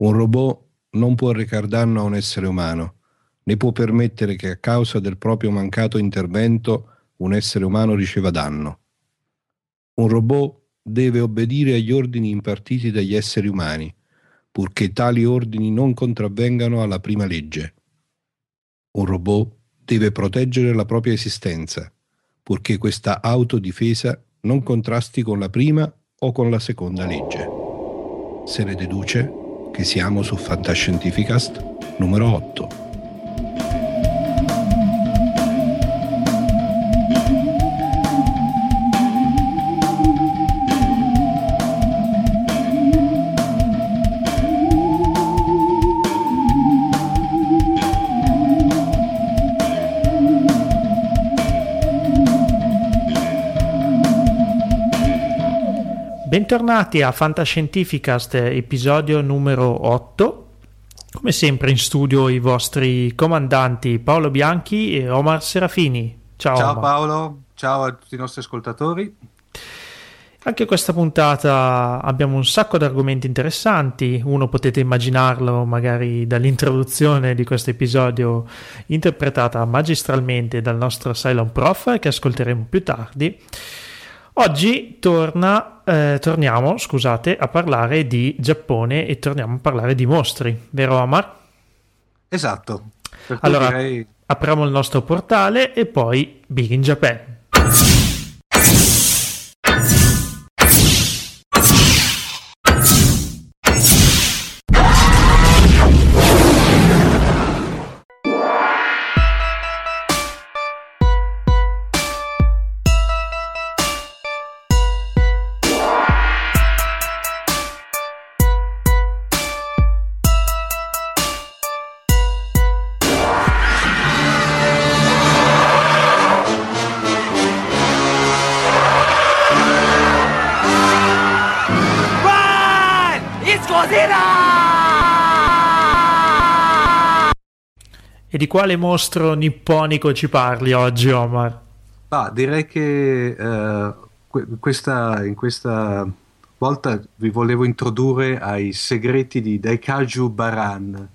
Un robot non può recar danno a un essere umano, né può permettere che a causa del proprio mancato intervento un essere umano riceva danno. Un robot deve obbedire agli ordini impartiti dagli esseri umani, purché tali ordini non contravvengano alla prima legge. Un robot deve proteggere la propria esistenza, purché questa autodifesa non contrasti con la prima o con la seconda legge. Se ne deduce che siamo su Fantascientificast numero 8. Bentornati a Fantascientificast, episodio numero 8. Come sempre in studio i vostri comandanti Paolo Bianchi e Omar Serafini. Ciao, ciao Omar. Paolo, ciao a tutti i nostri ascoltatori. Anche questa puntata abbiamo un sacco di argomenti interessanti, uno potete immaginarlo magari dall'introduzione di questo episodio interpretata magistralmente dal nostro Cylon Prof che ascolteremo più tardi. Oggi torna, eh, torniamo scusate, a parlare di Giappone e torniamo a parlare di mostri, vero Amar? Esatto. allora, direi... apriamo il nostro portale e poi Big in Japan. Quale mostro nipponico ci parli oggi, Omar? Ah, direi che eh, questa, in questa volta vi volevo introdurre ai segreti di Daikaju Baran.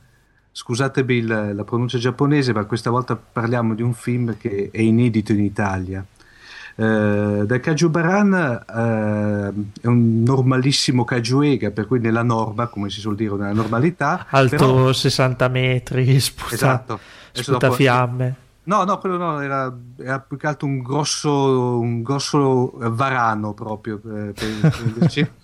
Scusatemi il, la pronuncia giapponese, ma questa volta parliamo di un film che è inedito in Italia. Uh, dal Kajubaran uh, è un normalissimo Kajuega, per cui nella norma, come si suol dire, nella normalità. Alto però... 60 metri, sputa, esatto. Sputa dopo, fiamme. No, no, quello no, era, era, più che altro un grosso, un grosso varano proprio. Per, per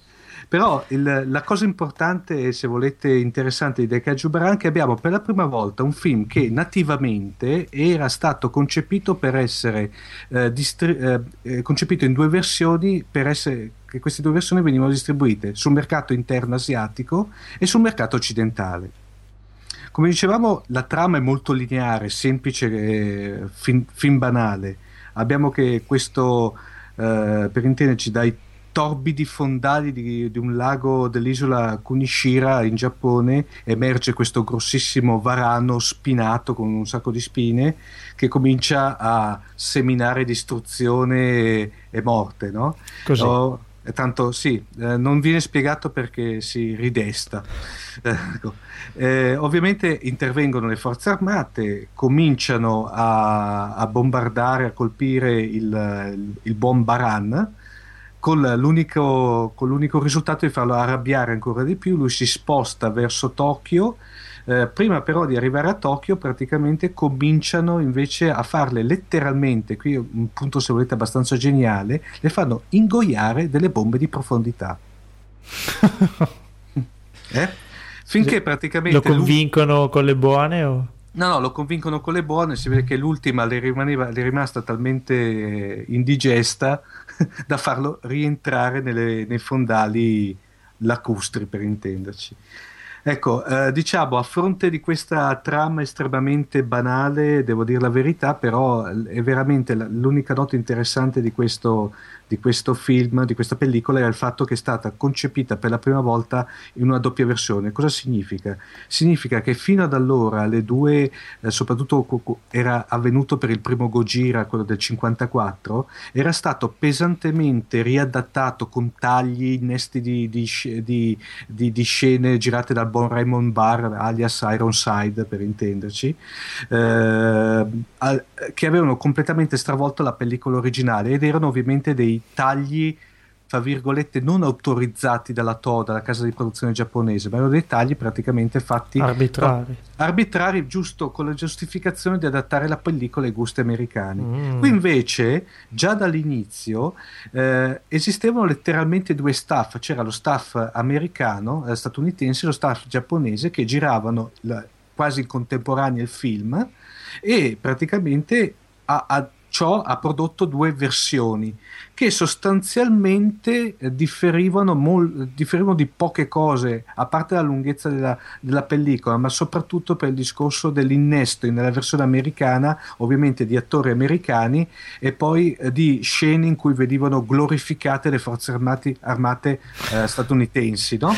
Però il, la cosa importante, se volete, interessante di Dekaju Baran è che abbiamo per la prima volta un film che nativamente era stato concepito per essere eh, distri- eh, concepito in due versioni per essere che queste due versioni venivano distribuite sul mercato interno asiatico e sul mercato occidentale. Come dicevamo, la trama è molto lineare, semplice, eh, fin, fin, banale. Abbiamo che questo, eh, per intenderci, dai torbidi fondali di, di, un lago dell'isola Kunishira in Giappone emerge questo grossissimo varano spinato con un sacco di spine che comincia a seminare distruzione e, morte, no? Così. Oh, tanto sì, eh, non viene spiegato perché si ridesta. Ecco. Eh, ovviamente intervengono le forze armate, cominciano a, a bombardare, a colpire il, il, buon con l'unico, con l'unico risultato di farlo arrabbiare ancora di più. Lui si sposta verso Tokyo. Eh, prima però di arrivare a Tokyo praticamente cominciano invece a farle letteralmente, qui un punto se volete abbastanza geniale, le fanno ingoiare delle bombe di profondità. eh? Finché praticamente... Lo convincono lui... con le buone o... No, no, lo convincono con le buone, si vede che l'ultima le, rimaneva, le è rimasta talmente indigesta da farlo rientrare nelle, nei fondali lacustri, per intenderci. Ecco, eh, diciamo, a fronte di questa trama estremamente banale, devo dire la verità, però è veramente l'unica nota interessante di questo, di questo film, di questa pellicola, era il fatto che è stata concepita per la prima volta in una doppia versione. Cosa significa? Significa che fino ad allora le due, eh, soprattutto era avvenuto per il primo Gojira, quello del 54, era stato pesantemente riadattato con tagli, innesti di, di, di, di scene girate dal buon Raymond Barr, alias Ironside per intenderci, eh, che avevano completamente stravolto la pellicola originale ed erano ovviamente dei tagli tra virgolette non autorizzati dalla TO, dalla casa di produzione giapponese, ma erano dei tagli praticamente fatti arbitrari. arbitrari, giusto con la giustificazione di adattare la pellicola ai gusti americani. Mm. Qui invece, già dall'inizio, eh, esistevano letteralmente due staff, c'era lo staff americano, eh, statunitense, e lo staff giapponese che giravano la, quasi in contemporanea il film e praticamente a, a ciò ha prodotto due versioni che sostanzialmente eh, differivano, mol- differivano, di poche cose, a parte la lunghezza della, della, pellicola, ma soprattutto per il discorso dell'innesto nella versione americana, ovviamente di attori americani, e poi eh, di scene in cui venivano glorificate le forze armati, armate eh, statunitensi. No?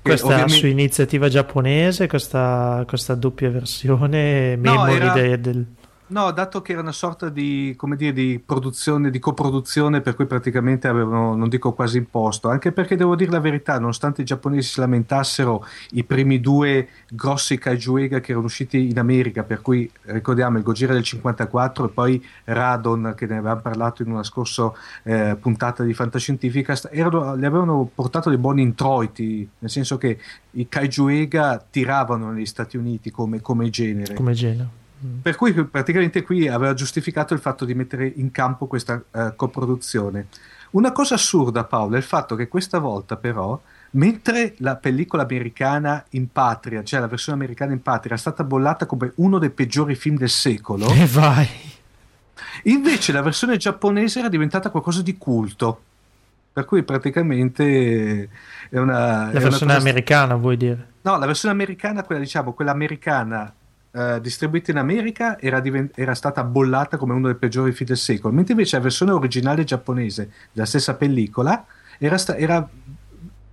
Questa ovviamente... su iniziativa giapponese, questa, questa doppia versione, no, memory era... de, del No, dato che era una sorta di, dire, di produzione, di coproduzione, per cui praticamente avevano, non dico quasi imposto, anche perché devo dire la verità, nonostante i giapponesi si lamentassero i primi due grossi Kaijuega che erano usciti in America, per cui ricordiamo il Gojira del 54 e poi Radon, che ne avevamo parlato in una scorsa eh, puntata di Fantascientifica, erano, le avevano portato dei buoni introiti, nel senso che i Kaijuega tiravano negli Stati Uniti come, come genere. Come genere. Per cui praticamente qui aveva giustificato il fatto di mettere in campo questa uh, coproduzione. Una cosa assurda, Paolo, è il fatto che questa volta però, mentre la pellicola americana in patria, cioè la versione americana in patria, è stata bollata come uno dei peggiori film del secolo, e vai. invece la versione giapponese era diventata qualcosa di culto. Per cui praticamente è una... La versione una americana vuoi dire? No, la versione americana, quella diciamo, quella americana Uh, distribuita in America era, divent- era, stata bollata come uno dei peggiori film del secolo, mentre invece la versione originale giapponese della stessa pellicola era, sta- era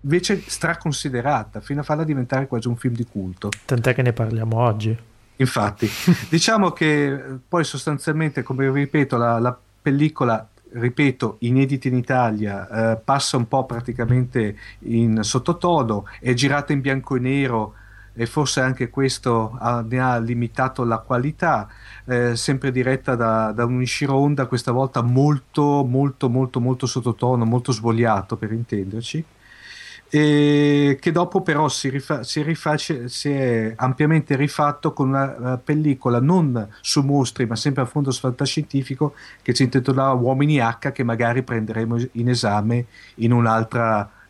invece straconsiderata fino a farla diventare quasi un film di culto. Tant'è che ne parliamo oggi. Infatti, diciamo che eh, poi sostanzialmente, come ripeto, la, la pellicola ripeto, inedita in Italia, eh, passa un po' praticamente in sottotono, è girata in bianco e nero e forse anche questo ha, ne ha limitato la qualità. Eh, sempre diretta da, da un Ishiro Honda, questa volta molto, molto, molto, molto sottotono, molto svogliato per intenderci. E che dopo però si, rifa- si, riface- si è ampiamente rifatto con una pellicola non su mostri ma sempre a fondo fantascientifico che si intitolava Uomini H che magari prenderemo in esame in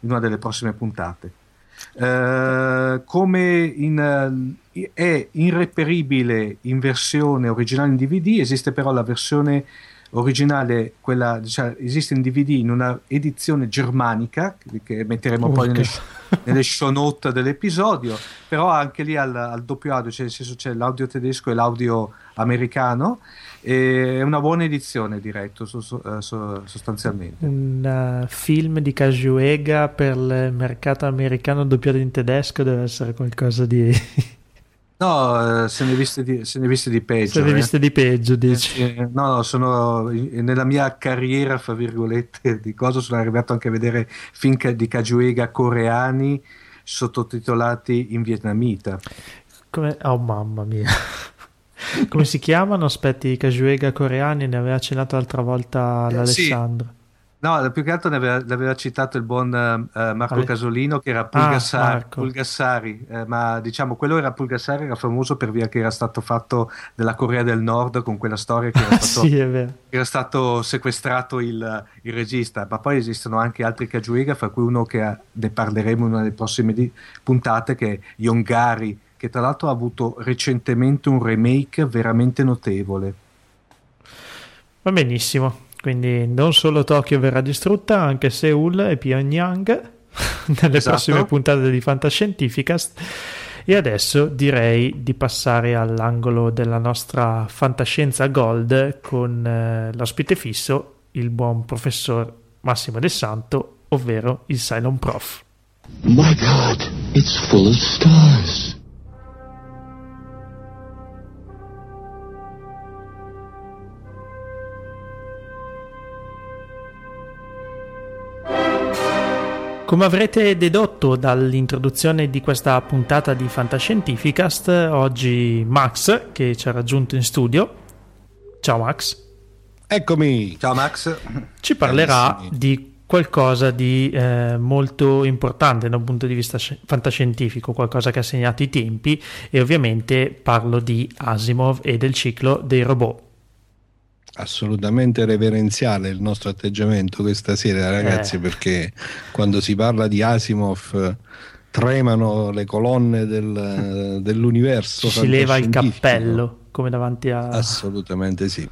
in una delle prossime puntate. Eh, come in, uh, è irreperibile in versione originale in DVD, esiste però la versione originale, quella diciamo, esiste in DVD in una edizione germanica che metteremo Urca. poi nelle, nelle show note dell'episodio, però anche lì al, al doppio audio, cioè nel senso c'è l'audio tedesco e l'audio americano è una buona edizione, direi, so, so, eh, so, sostanzialmente. Un uh, film di Casuega per il mercato americano doppiato in tedesco deve essere qualcosa di... No, uh, se ne viste di, se ne viste di peggio. Se ne eh. viste di peggio, dici. Eh, no, no, sono nella mia carriera, fra virgolette, di cosa sono arrivato anche a vedere film di Cajuega coreani sottotitolati in vietnamita. Come... Oh mamma mia. Come si chiamano? Aspetti, i Cajuega coreani, ne aveva accennato l'altra volta l'Alessandro. No, più che altro ne aveva, l'aveva citato il buon uh, Marco Ale... Casolino che era Pulgassari, ah, Pulgassari eh, ma diciamo quello era Pulgassari, era famoso per via che era stato fatto della Corea del Nord con quella storia che era stato, sì, era stato sequestrato il, il, regista, ma poi esistono anche altri Cajuega, fra cui uno che ne parleremo in una delle prossime di, puntate, che è Yongari, che tra l'altro ha avuto recentemente un remake veramente notevole. Va benissimo. Quindi non solo Tokyo verrà distrutta, anche Seoul e Pyongyang nelle esatto. prossime puntate di Fantascientificast. E adesso direi di passare all'angolo della nostra fantascienza gold con eh, l'ospite fisso, il buon professor Massimo De Santo, ovvero il Cylon Prof. My God, it's full of stars. Come avrete dedotto dall'introduzione di questa puntata di Fantascientificast, oggi Max, che ci ha raggiunto in studio. Ciao Max. Eccomi. Ciao Max. Ci parlerà Bellissimi. di qualcosa di eh, molto importante da un punto di vista fantascientifico, qualcosa che ha segnato i tempi e ovviamente parlo di Asimov e del ciclo dei robot assolutamente reverenziale il nostro atteggiamento questa sera, ragazzi, eh. perché quando si parla di Asimov tremano le colonne del, dell'universo. Ci si leva il cappello come davanti a. Assolutamente sì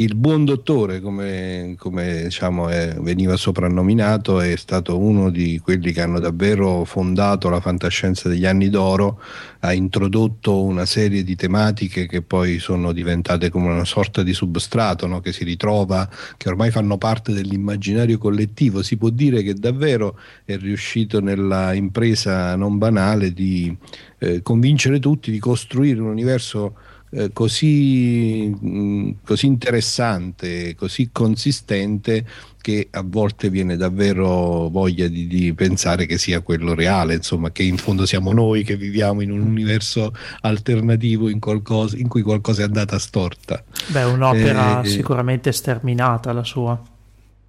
il buon dottore, come, come diciamo, è, veniva soprannominato, è stato uno di quelli che hanno davvero fondato la fantascienza degli anni d'oro, ha introdotto una serie di tematiche che poi sono diventate come una sorta di substrato no? che si ritrova, che ormai fanno parte dell'immaginario collettivo. Si può dire che davvero è riuscito nella impresa non banale di eh, convincere tutti di costruire un universo eh, così, mh, mm, così interessante, così consistente che a volte viene davvero voglia di, di, pensare che sia quello reale, insomma, che in fondo siamo noi che viviamo in un universo alternativo in, qualcosa, in cui qualcosa è andata storta. Beh, un'opera eh, sicuramente sterminata la sua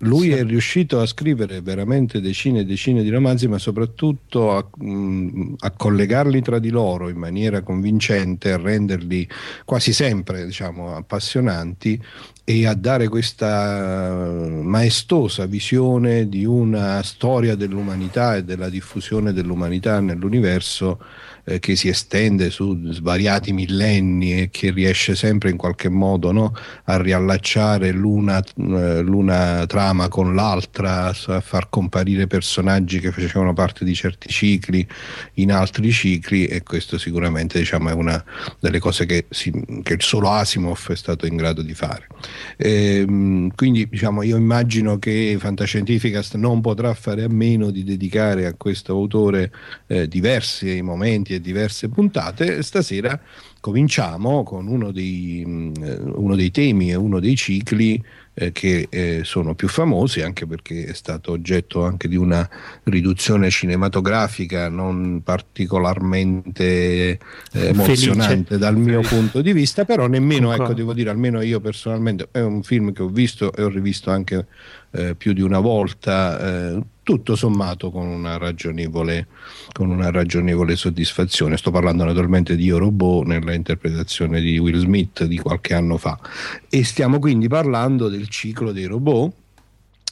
lui sì. è riuscito a scrivere veramente decine e decine di romanzi, ma soprattutto a, mh, mm, a, collegarli tra di loro in maniera convincente, a renderli quasi sempre diciamo, appassionanti e a dare questa maestosa visione di una storia dell'umanità e della diffusione dell'umanità nell'universo eh, che si estende su svariati millenni e che riesce sempre in qualche modo no, a riallacciare l'una, eh, l'una, trama con l'altra, a far comparire personaggi che facevano parte di certi cicli in altri cicli e questo sicuramente diciamo, è una delle cose che, si, che solo Asimov è stato in grado di fare. E, ehm, quindi diciamo, io immagino che Fantascientificast non potrà fare a meno di dedicare a questo autore eh, diversi momenti e diverse puntate, stasera cominciamo con uno dei, mm, uno dei temi e uno dei cicli eh, che eh, sono più famosi anche perché è stato oggetto anche di una riduzione cinematografica non particolarmente eh, emozionante Felice. dal mio Felice. punto di vista però nemmeno Concordo. ecco devo dire almeno io personalmente è un film che ho visto e ho rivisto anche eh, più di una volta eh, tutto sommato con una, ragionevole, con una ragionevole soddisfazione. Sto parlando naturalmente di Robot nella interpretazione di Will Smith di qualche anno fa. E stiamo quindi parlando del ciclo dei robot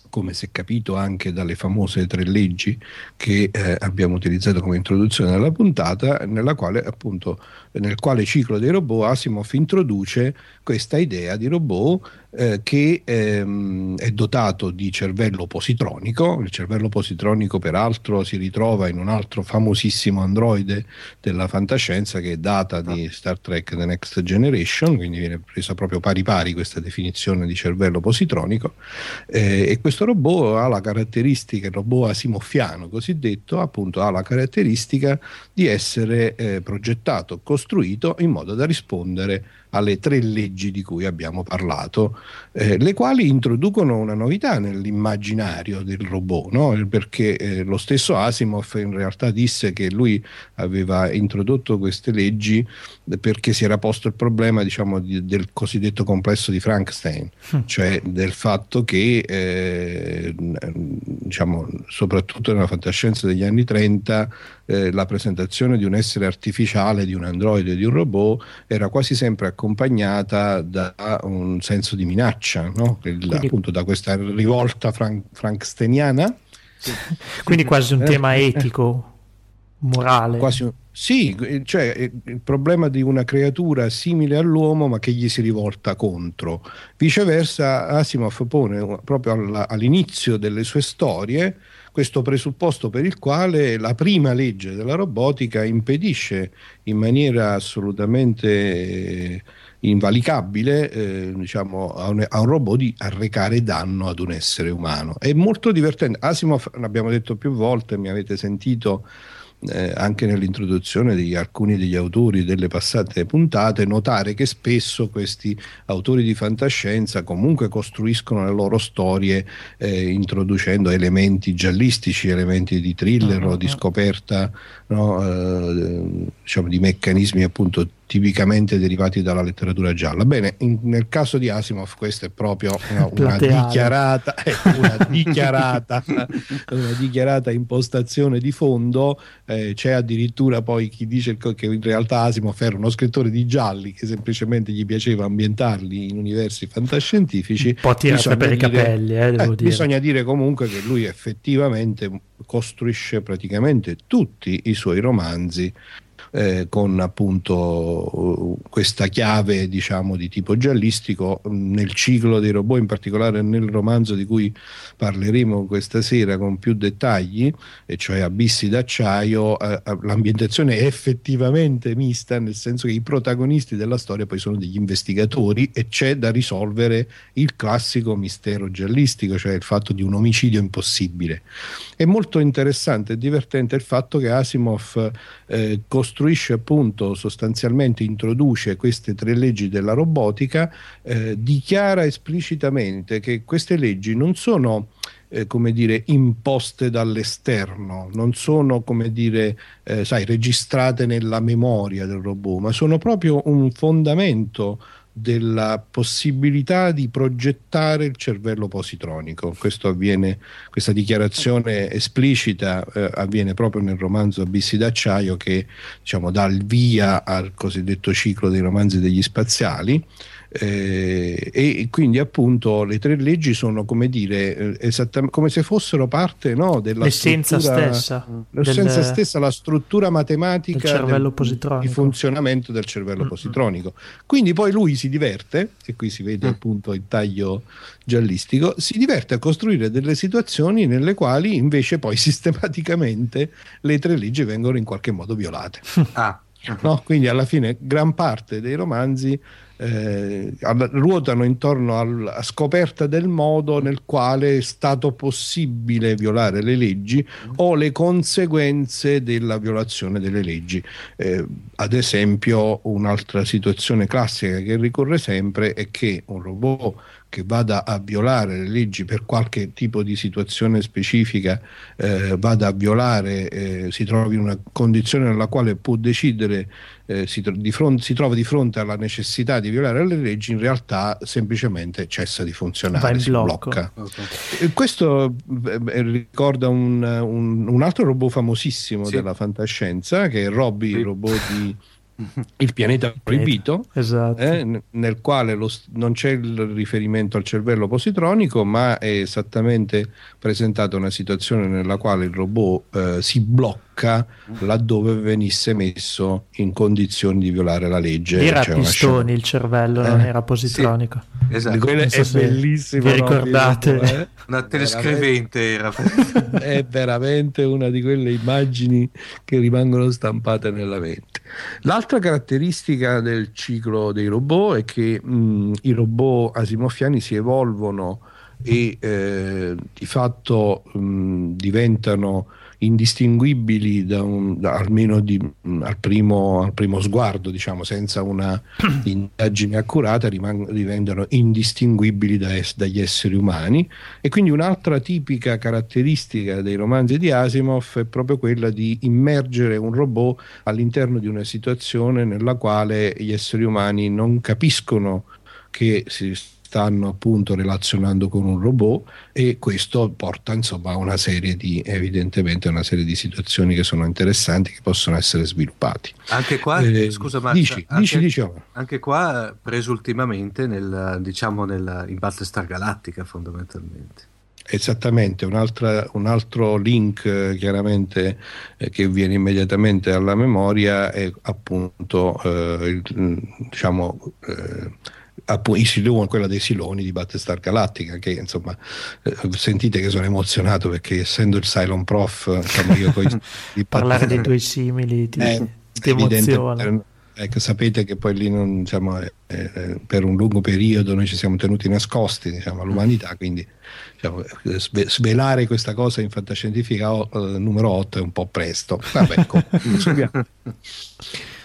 come si è capito anche dalle famose tre leggi che eh, abbiamo utilizzato come introduzione alla puntata, nella quale appunto nel quale ciclo dei robot Asimov introduce questa idea di robot eh, che ehm, è dotato di cervello positronico, il cervello positronico peraltro si ritrova in un altro famosissimo androide della fantascienza che è data di. Star Trek The Next Generation, quindi viene presa proprio pari pari questa definizione di cervello positronico eh, e questo robot ha la caratteristica, il robot asimoffiano cosiddetto, appunto ha la caratteristica di essere eh, progettato, costruito in modo da rispondere alle tre leggi di cui abbiamo parlato, eh, le quali introducono una novità nell'immaginario del robot, no? perché eh, lo stesso Asimov in realtà disse che lui aveva introdotto queste leggi perché si era posto il problema diciamo, di, del cosiddetto complesso di Frankenstein, mm. cioè del fatto che eh, diciamo, soprattutto nella fantascienza degli anni 30 eh, la presentazione di un essere artificiale, di un androide, di un robot era quasi sempre accompagnata da un senso di minaccia, no? Quindi, appunto da questa rivolta fran- frankensteiniana. Quindi quasi un tema etico, morale. Quasi un, sì, cioè eh, il problema di una creatura simile all'uomo ma che gli si rivolta contro. Viceversa, Asimov pone proprio all'inizio delle sue storie questo presupposto per il quale la prima legge della robotica impedisce in maniera assolutamente eh, invalicabile eh, diciamo, a, un, a, un, robot di arrecare danno ad un essere umano. È molto divertente. Asimov, l'abbiamo detto più volte, mi avete sentito eh, anche nell'introduzione di alcuni degli autori delle passate puntate, notare che spesso questi autori di fantascienza comunque costruiscono le loro storie eh, introducendo elementi giallistici, elementi di thriller uh-huh. o di ah, ah. scoperta no, eh, diciamo di meccanismi appunto tipicamente derivati dalla letteratura gialla. Bene, in, nel caso di Asimov questa è proprio una, una dichiarata, eh, una, dichiarata una dichiarata impostazione di fondo, eh, c'è addirittura poi chi dice che in realtà Asimov era uno scrittore di gialli che semplicemente gli piaceva ambientarli in universi fantascientifici. Un po' tirato per i capelli, eh, eh, Bisogna dire comunque che lui effettivamente costruisce praticamente tutti i suoi romanzi eh, con appunto questa chiave diciamo di tipo giallistico nel ciclo dei robot in particolare nel romanzo di cui parleremo questa sera con più dettagli e cioè Abissi d'acciaio eh, eh, l'ambientazione è effettivamente mista nel senso che i protagonisti della storia poi sono degli investigatori e c'è da risolvere il classico mistero giallistico cioè il fatto di un omicidio impossibile. È molto interessante e divertente il fatto che Asimov eh, costruisce costruisce appunto sostanzialmente introduce queste tre leggi della robotica, eh, dichiara esplicitamente che queste leggi non sono eh, come dire, imposte dall'esterno, non sono come dire, eh, sai, registrate nella memoria del robot, ma sono proprio un fondamento della possibilità di progettare il cervello positronico. Avviene, questa dichiarazione esplicita eh, avviene proprio nel romanzo Abissi d'acciaio che diciamo, dà il via al cosiddetto ciclo dei romanzi degli spaziali eh, e quindi appunto le tre leggi sono come dire eh, esattamente come se fossero parte no, della l'essenza stessa l'essenza del, stessa la struttura matematica del cervello positronico di funzionamento del cervello mm-hmm. positronico quindi poi lui si diverte e qui si vede mm. appunto il taglio giallistico si diverte a costruire delle situazioni nelle quali invece poi sistematicamente le tre leggi vengono in qualche modo violate ah. no? quindi alla fine gran parte dei romanzi eh, ruotano intorno alla scoperta del modo nel quale è stato possibile violare le leggi o le conseguenze della violazione delle leggi. Eh, ad esempio, un'altra situazione classica che ricorre sempre è che un robot che vada a violare le leggi per qualche tipo di situazione specifica, eh, vada a violare, eh, si trovi in una condizione nella quale può decidere, eh, si, di fronte, si, trova di fronte alla necessità di violare le leggi, in realtà semplicemente cessa di funzionare, si blocco. blocca. Okay. Questo eh, ricorda un, un, un, altro robot famosissimo sì. della fantascienza, che è Robby, il robot di il pianeta proibito, esatto. eh, nel quale lo, non c'è il riferimento al cervello positronico, ma è esattamente presentata una situazione nella quale il robot eh, si blocca laddove venisse messo in condizioni di violare la legge. Era a pistoni il cervello, eh? non era positronico. Sì, esatto. è so bellissimo. Vi ricordate? No? Eh? Una telescrivente era. è veramente una di quelle immagini che rimangono stampate nella mente. L'altra caratteristica del ciclo dei robot è che mh, i robot asimofiani si evolvono e eh, di fatto mh, diventano indistinguibili da un, da, almeno di, al, primo, al, primo, sguardo, diciamo, senza una indagine accurata, rimang- diventano indistinguibili da es- dagli esseri umani. E quindi un'altra tipica caratteristica dei romanzi di Asimov è proprio quella di immergere un robot all'interno di una situazione nella quale gli esseri umani non capiscono che si stanno appunto relazionando con un robot e questo porta insomma a una serie di evidentemente una serie di situazioni che sono interessanti che possono essere sviluppati. Anche qua eh, scusa ma dici, anche, dici, dici anche qua preso ultimamente nel, diciamo nel, in Battlestar Galactica fondamentalmente. Esattamente, un, un, altro link eh, chiaramente eh, che viene immediatamente alla memoria è appunto eh, il, diciamo, eh, i Siloni, quella dei Siloni di Battlestar Galactica, che insomma eh, sentite che sono emozionato perché essendo il Cylon Prof, insomma, io poi parlare dei tuoi simili ti, eh, ti emoziona. Ecco, sapete che poi lì non, diciamo, eh, eh, per un lungo periodo noi ci siamo tenuti nascosti diciamo, all'umanità, quindi diciamo, svelare questa cosa in fantascientifica oh, numero 8 è un po' presto. Vabbè,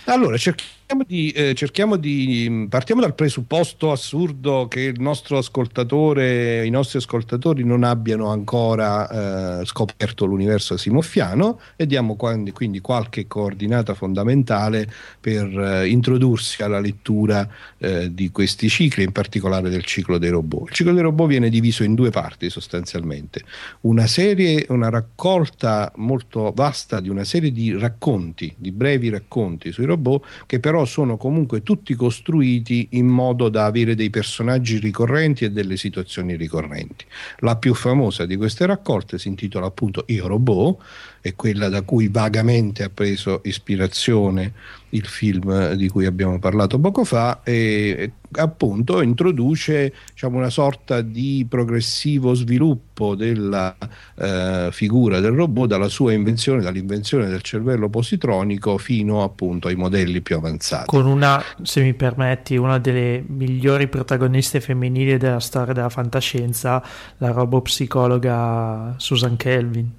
allora, cerchiamo di, eh, cerchiamo di, mm, partiamo dal presupposto assurdo che il nostro ascoltatore, i nostri ascoltatori non abbiano ancora eh, scoperto l'universo simoffiano e diamo quindi, quindi qualche coordinata fondamentale per eh, introdursi alla lettura eh, di questi cicli, in particolare del ciclo dei robot. Il ciclo dei robot viene diviso in due parti sostanzialmente, una serie, una raccolta molto vasta di una serie di racconti, di brevi racconti sui robot che però però sono comunque tutti costruiti in modo da avere dei personaggi ricorrenti e delle situazioni ricorrenti. La più famosa di queste raccolte si intitola appunto Io Robot, è quella da cui vagamente ha preso ispirazione il film di cui abbiamo parlato poco fa e appunto introduce diciamo, una sorta di progressivo sviluppo della eh, figura del robot dalla sua invenzione, dall'invenzione del cervello positronico fino appunto ai modelli più avanzati. Con una, se mi permetti, una delle migliori protagoniste femminili della storia della fantascienza, la robopsicologa Susan Kelvin.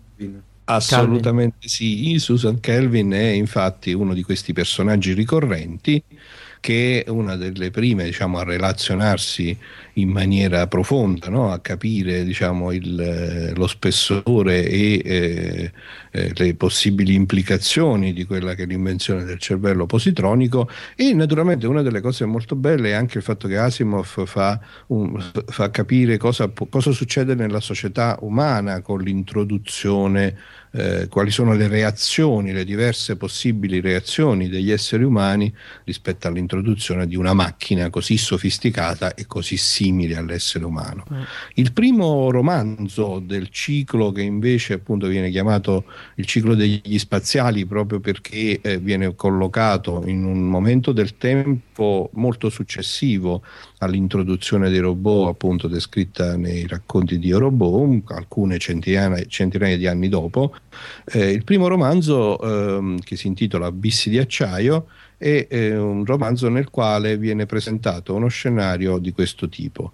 Assolutamente Calvin. sì, Susan Kelvin è infatti uno di questi personaggi ricorrenti che è una delle prime diciamo, a relazionarsi in maniera profonda, no? a capire diciamo, il, eh, lo spessore e eh, eh, le possibili implicazioni di quella che è l'invenzione del cervello positronico e naturalmente una delle cose molto belle è anche il fatto che Asimov fa, un, fa capire cosa, cosa succede nella società umana con l'introduzione eh, quali sono le reazioni, le diverse possibili reazioni degli esseri umani rispetto all'introduzione di una macchina così sofisticata e così simile all'essere umano. Mm. Il primo romanzo del ciclo che invece appunto viene chiamato il ciclo degli spaziali proprio perché eh, viene collocato in un momento del tempo molto successivo all'introduzione dei robot appunto descritta nei racconti di Robot alcune centinaia, centinaia di anni dopo. Eh, il primo romanzo ehm, che si intitola Abissi di acciaio è eh, un romanzo nel quale viene presentato uno scenario di questo tipo.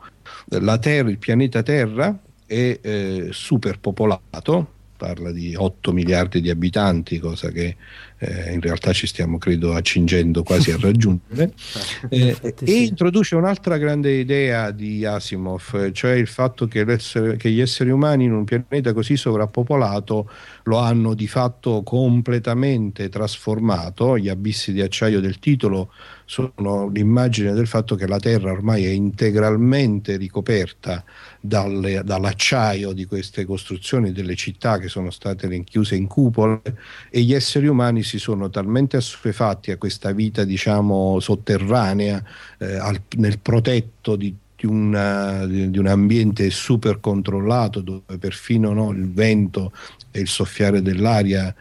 La terra, il pianeta Terra è eh, superpopolato parla di 8 miliardi di abitanti, cosa che eh, in realtà ci stiamo credo accingendo quasi a raggiungere, eh, e introduce un'altra grande idea di Asimov, cioè il fatto che, che, gli esseri umani in un pianeta così sovrappopolato lo hanno di fatto completamente trasformato, gli abissi di acciaio del titolo sono l'immagine del fatto che la Terra ormai è integralmente ricoperta dalle, dall'acciaio di queste costruzioni delle città che sono state rinchiuse in cupole e gli esseri umani si sono talmente assuefatti a questa vita diciamo sotterranea eh, al, nel protetto di una, di, un ambiente super controllato dove perfino no, il vento e il soffiare dell'aria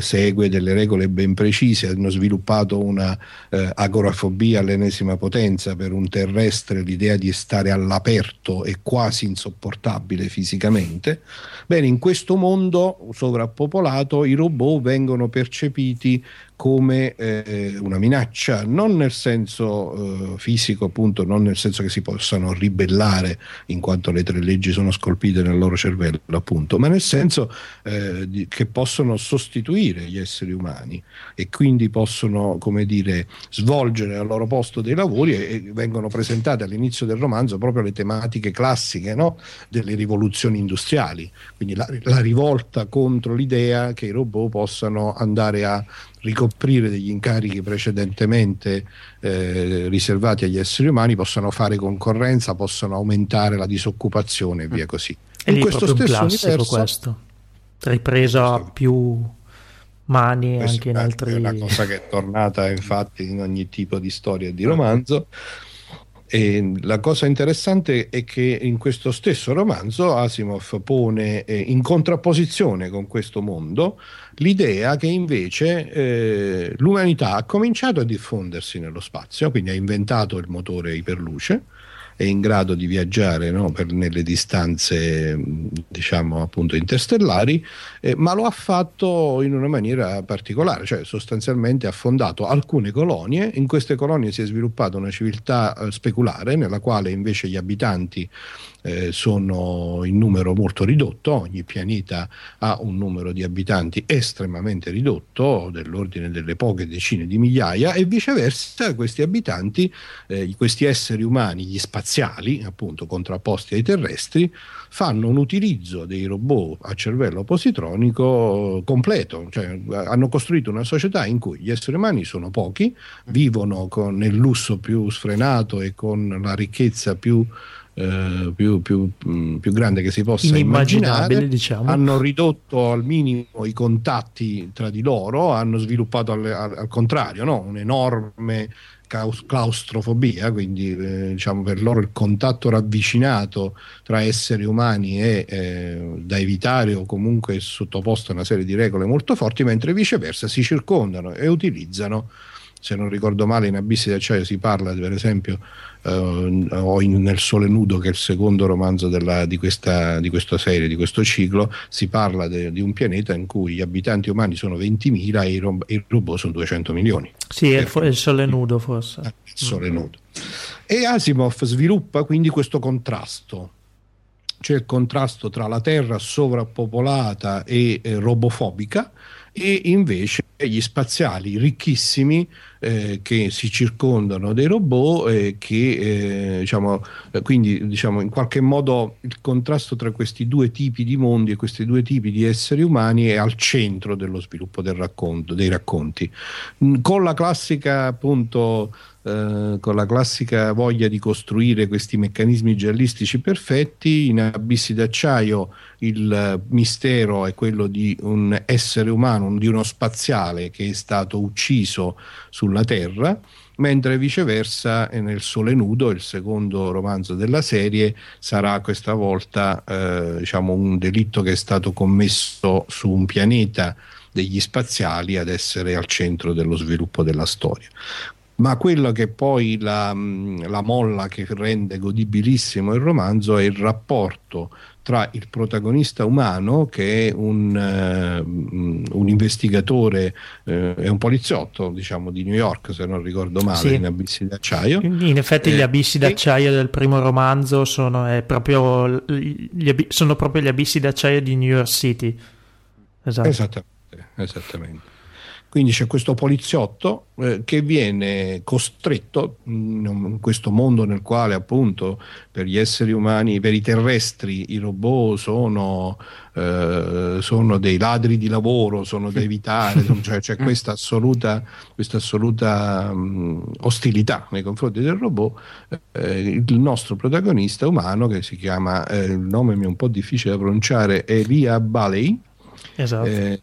segue delle regole ben precise, hanno sviluppato una eh, agorafobia all'ennesima potenza per un terrestre, l'idea di stare all'aperto è quasi insopportabile fisicamente. Bene, in questo mondo sovrappopolato i robot vengono percepiti come eh, una minaccia, non nel senso eh, fisico, appunto, non nel senso che si possano ribellare in quanto le tre leggi sono scolpite nel loro cervello, appunto, ma nel senso eh, di, che possono sostituire gli esseri umani e quindi possono, come dire, svolgere al loro posto dei lavori e, e vengono presentate all'inizio del romanzo proprio le tematiche classiche no? delle rivoluzioni industriali, quindi la, la rivolta contro l'idea che i robot possano andare a ricoprire degli incarichi precedentemente eh, riservati agli esseri umani, possano fare concorrenza, possano aumentare la disoccupazione e via così. E In questo stesso universo, questo, ripreso a più mani anche in altri... È una cosa che è tornata infatti in ogni tipo di storia e di romanzo. E la cosa interessante è che in questo stesso romanzo Asimov pone eh, in contrapposizione con questo mondo l'idea che invece eh, l'umanità ha cominciato a diffondersi nello spazio, quindi ha inventato il motore iperluce è in grado di viaggiare no, per, nelle distanze diciamo appunto interstellari, eh, ma lo ha fatto in una maniera particolare, cioè sostanzialmente ha fondato alcune colonie, in queste colonie si è sviluppata una civiltà eh, speculare nella quale invece gli abitanti eh, sono in numero molto ridotto, ogni pianeta ha un numero di abitanti estremamente ridotto, dell'ordine delle poche decine di migliaia, e viceversa questi abitanti, eh, questi esseri umani, gli spaziali, appunto contrapposti ai terrestri, fanno un utilizzo dei robot a cervello positronico completo, cioè hanno costruito una società in cui gli esseri umani sono pochi, vivono con, nel lusso più sfrenato e con la ricchezza più eh, più, più, mm, più, grande che si possa immaginare. Diciamo. Hanno ridotto al minimo i contatti tra di loro, hanno sviluppato al, al, al contrario no? un'enorme claustrofobia, quindi eh, diciamo per loro il contatto ravvicinato tra esseri umani è eh, da evitare o comunque sottoposto a una serie di regole molto forti, mentre viceversa si circondano e utilizzano se non ricordo male in Abissi d'acciaio si parla per esempio eh, o in, nel Sole Nudo che è il secondo romanzo della, di, questa, di, questa, serie, di questo ciclo si parla de, di un pianeta in cui gli abitanti umani sono 20.000 e i, ro- i robot sono 200 milioni. Sì è, è il Sole Nudo forse. eh, il Sole Nudo. E Asimov sviluppa quindi questo contrasto. C'è il contrasto tra la Terra sovrappopolata e eh, robofobica e invece gli spaziali ricchissimi eh, che si circondano dei robot e che eh, diciamo, eh, quindi diciamo in qualche modo il contrasto tra questi due tipi di mondi e questi due tipi di esseri umani è al centro dello sviluppo del racconto, dei racconti. Con la classica appunto eh, con la classica voglia di costruire questi meccanismi giallistici perfetti, in abissi d'acciaio il mistero è quello di un essere umano, di uno spaziale che è stato ucciso sulla Terra, mentre viceversa nel Sole Nudo, il secondo romanzo della serie, sarà questa volta eh, diciamo un delitto che è stato commesso su un pianeta degli spaziali ad essere al centro dello sviluppo della storia ma quello che poi la, la, molla che rende godibilissimo il romanzo è il rapporto tra il protagonista umano che è un, uh, un investigatore uh, è un poliziotto diciamo di New York se non ricordo male sì. in abissi d'acciaio in effetti eh, gli abissi d'acciaio e... del primo romanzo sono, proprio, gli, sono proprio gli abissi d'acciaio di New York City esatto. esattamente, esattamente. Quindi c'è questo poliziotto eh, che viene costretto in questo mondo nel quale appunto per gli esseri umani, per i terrestri, i robot sono, eh, sono dei ladri di lavoro, sono da evitare, cioè c'è questa assoluta, questa assoluta um, ostilità nei confronti del robot. Eh, il nostro protagonista umano, che si chiama, eh, il nome mi è un po' difficile da pronunciare, Elia Baley. Esatto eh,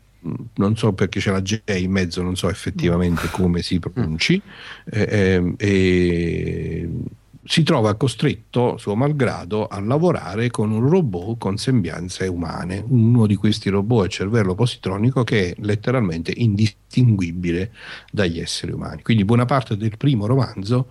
non so perché c'è la J in mezzo, non so effettivamente come si pronunci, eh, eh, si trova costretto, suo malgrado, a lavorare con un robot con sembianze umane, uno di questi robot a cervello positronico che è letteralmente indistinguibile dagli esseri umani. Quindi buona parte del primo romanzo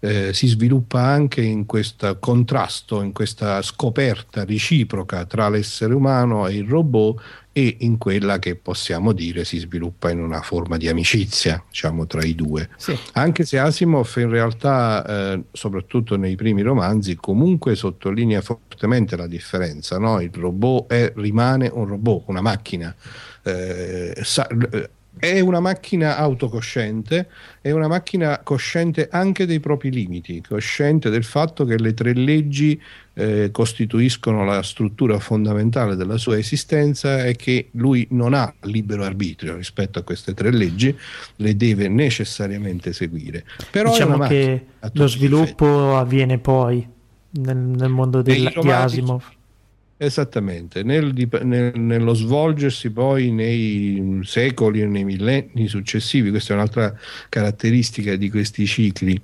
eh, si sviluppa anche in questo contrasto, in questa scoperta reciproca tra l'essere umano e il robot e in quella che possiamo dire si sviluppa in una forma di amicizia diciamo, tra i due. Sì. Anche se Asimov in realtà, eh, soprattutto nei primi romanzi, comunque sottolinea fortemente la differenza. No? Il robot è, rimane un robot, una macchina. Eh, sa, è una macchina autocosciente, è una macchina cosciente anche dei propri limiti, cosciente del fatto che le tre leggi eh, costituiscono la struttura fondamentale della sua esistenza e che lui non ha libero arbitrio rispetto a queste tre leggi, le deve necessariamente seguire. Però diciamo che lo sviluppo avviene poi nel, nel mondo del, di Asimov. Esattamente, nel, nel, nello svolgersi poi nei secoli e nei millenni successivi, questa è un'altra caratteristica di questi cicli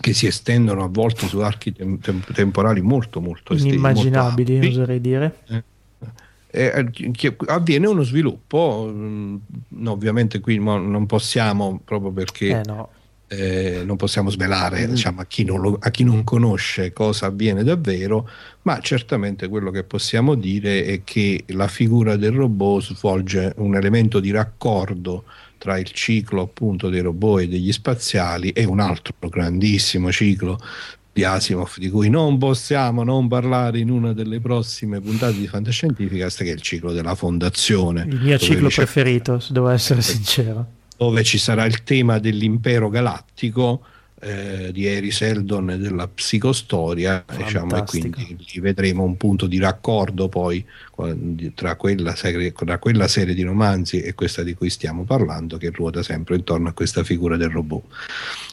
che si estendono a volte su archi tem- temporali molto molto inimmaginabili, molto oserei dire. Eh. Eh, avviene uno sviluppo, mm, ovviamente qui non possiamo proprio perché eh no eh, non possiamo svelare mm. diciamo, a, chi lo, a, chi non conosce cosa avviene davvero, ma certamente quello che possiamo dire è che la figura del robot svolge un elemento di raccordo tra il ciclo appunto dei robot e degli spaziali e un altro grandissimo ciclo di Asimov di cui non possiamo non parlare in una delle prossime puntate di Fantascientificast che è il ciclo della fondazione il mio ciclo preferito se devo essere sincero dove ci sarà il tema dell'impero galattico eh, di Eri Seldon e della psicostoria diciamo, e quindi lì vedremo un punto di raccordo poi tra quella, serie, tra quella, serie, di romanzi e questa di cui stiamo parlando che ruota sempre intorno a questa figura del robot.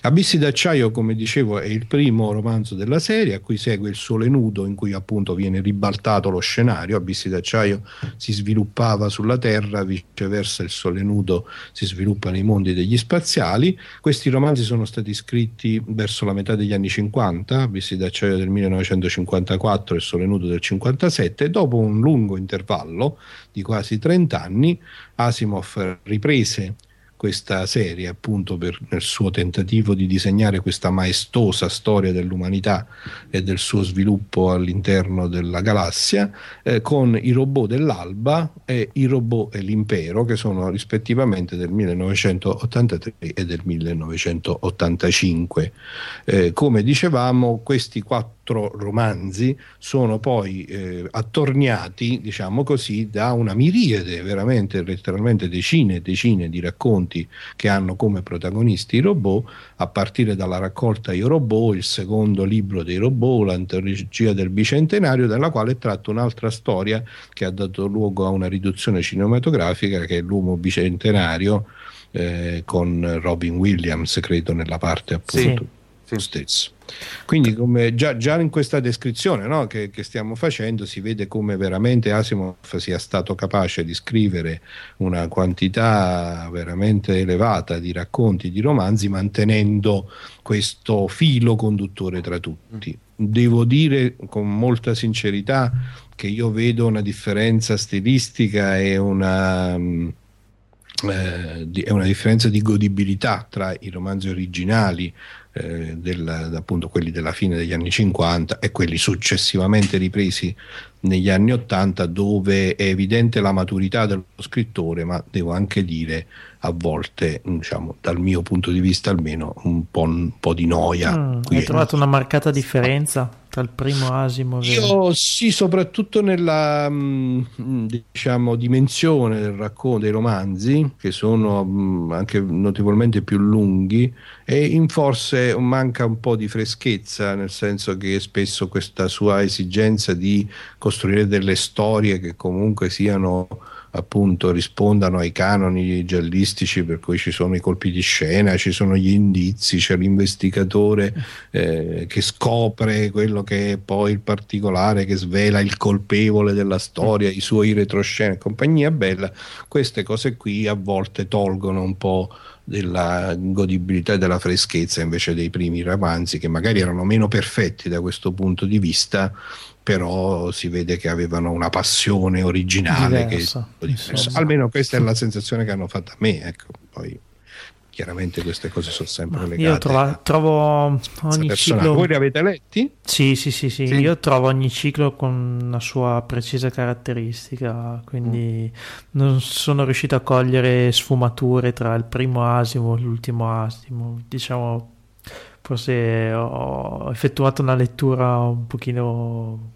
Abissi d'acciaio, come dicevo, è il primo romanzo della serie a cui segue il sole nudo in cui appunto viene ribaltato lo scenario. Abissi d'acciaio si sviluppava sulla Terra, viceversa il sole nudo si sviluppa nei mondi degli spaziali. Questi romanzi sono stati scritti verso la metà degli anni 50, Abissi d'acciaio del 1954 e il sole nudo del 57, dopo un lungo lungo intervallo di quasi 30 anni, Asimov riprese questa serie appunto per, nel suo tentativo di disegnare questa maestosa storia dell'umanità e del suo sviluppo all'interno della galassia eh, con i robot dell'alba e i robot e l'impero che sono rispettivamente del 1983 e del 1985 eh, come dicevamo questi quattro quattro romanzi sono poi eh, attorniati, diciamo così, da una miriade, veramente letteralmente decine e decine di racconti che hanno come protagonisti i robot, a partire dalla raccolta Io Robot, il secondo libro dei robot, l'antologia del bicentenario, dalla quale è tratta un'altra storia che ha dato luogo a una riduzione cinematografica che è l'uomo bicentenario eh, con Robin Williams, credo, nella parte appunto. Sì stesso. Quindi come già, già in questa descrizione no, che, che, stiamo facendo si vede come veramente Asimov sia stato capace di scrivere una quantità veramente elevata di racconti, di romanzi, mantenendo questo filo conduttore tra tutti. Devo dire con molta sincerità che io vedo una differenza stilistica e una... Eh, è una differenza di godibilità tra i romanzi originali eh, del, appunto quelli della fine degli anni 50 e quelli successivamente ripresi negli anni 80 dove è evidente la maturità dello scrittore ma devo anche dire a volte diciamo, dal mio punto di vista almeno un po', un po di noia mm, hai trovato una marcata differenza il primo Asimov io sì soprattutto nella mm, diciamo dimensione del racconto dei romanzi che sono mm, anche notevolmente più lunghi e in forse manca un po' di freschezza nel senso che spesso questa sua esigenza di costruire delle storie che comunque siano appunto rispondano ai canoni giallistici per cui ci sono i colpi di scena, ci sono gli indizi, c'è l'investigatore eh, che scopre quello che è poi il particolare, che svela il colpevole della storia, i suoi retroscena e compagnia bella, queste cose qui a volte tolgono un po' della godibilità e della freschezza invece dei primi romanzi che magari erano meno perfetti da questo punto di vista però si vede che avevano una passione originale diversa, che, almeno questa è la sensazione che hanno fatto a me ecco. poi chiaramente queste cose sono sempre legate. Io trovo, trovo ogni ciclo. Voi li avete letti? Sì, sì, sì, sì, sì, Io trovo ogni ciclo con una sua precisa caratteristica, quindi mm. non sono riuscito a cogliere sfumature tra il primo asimo e l'ultimo asimo. Diciamo, forse ho effettuato una lettura un pochino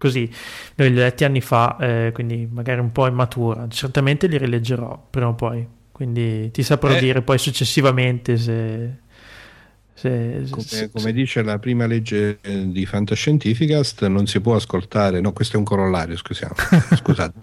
così. Noi li ho letti anni fa, eh, quindi magari un po' immatura. Certamente li rileggerò prima o poi. Quindi ti saprò eh. dire poi successivamente se, se, come, se, come, dice la prima legge eh, di Fantascientificast, non si può ascoltare, no, questo è un corollario, scusiamo, scusate,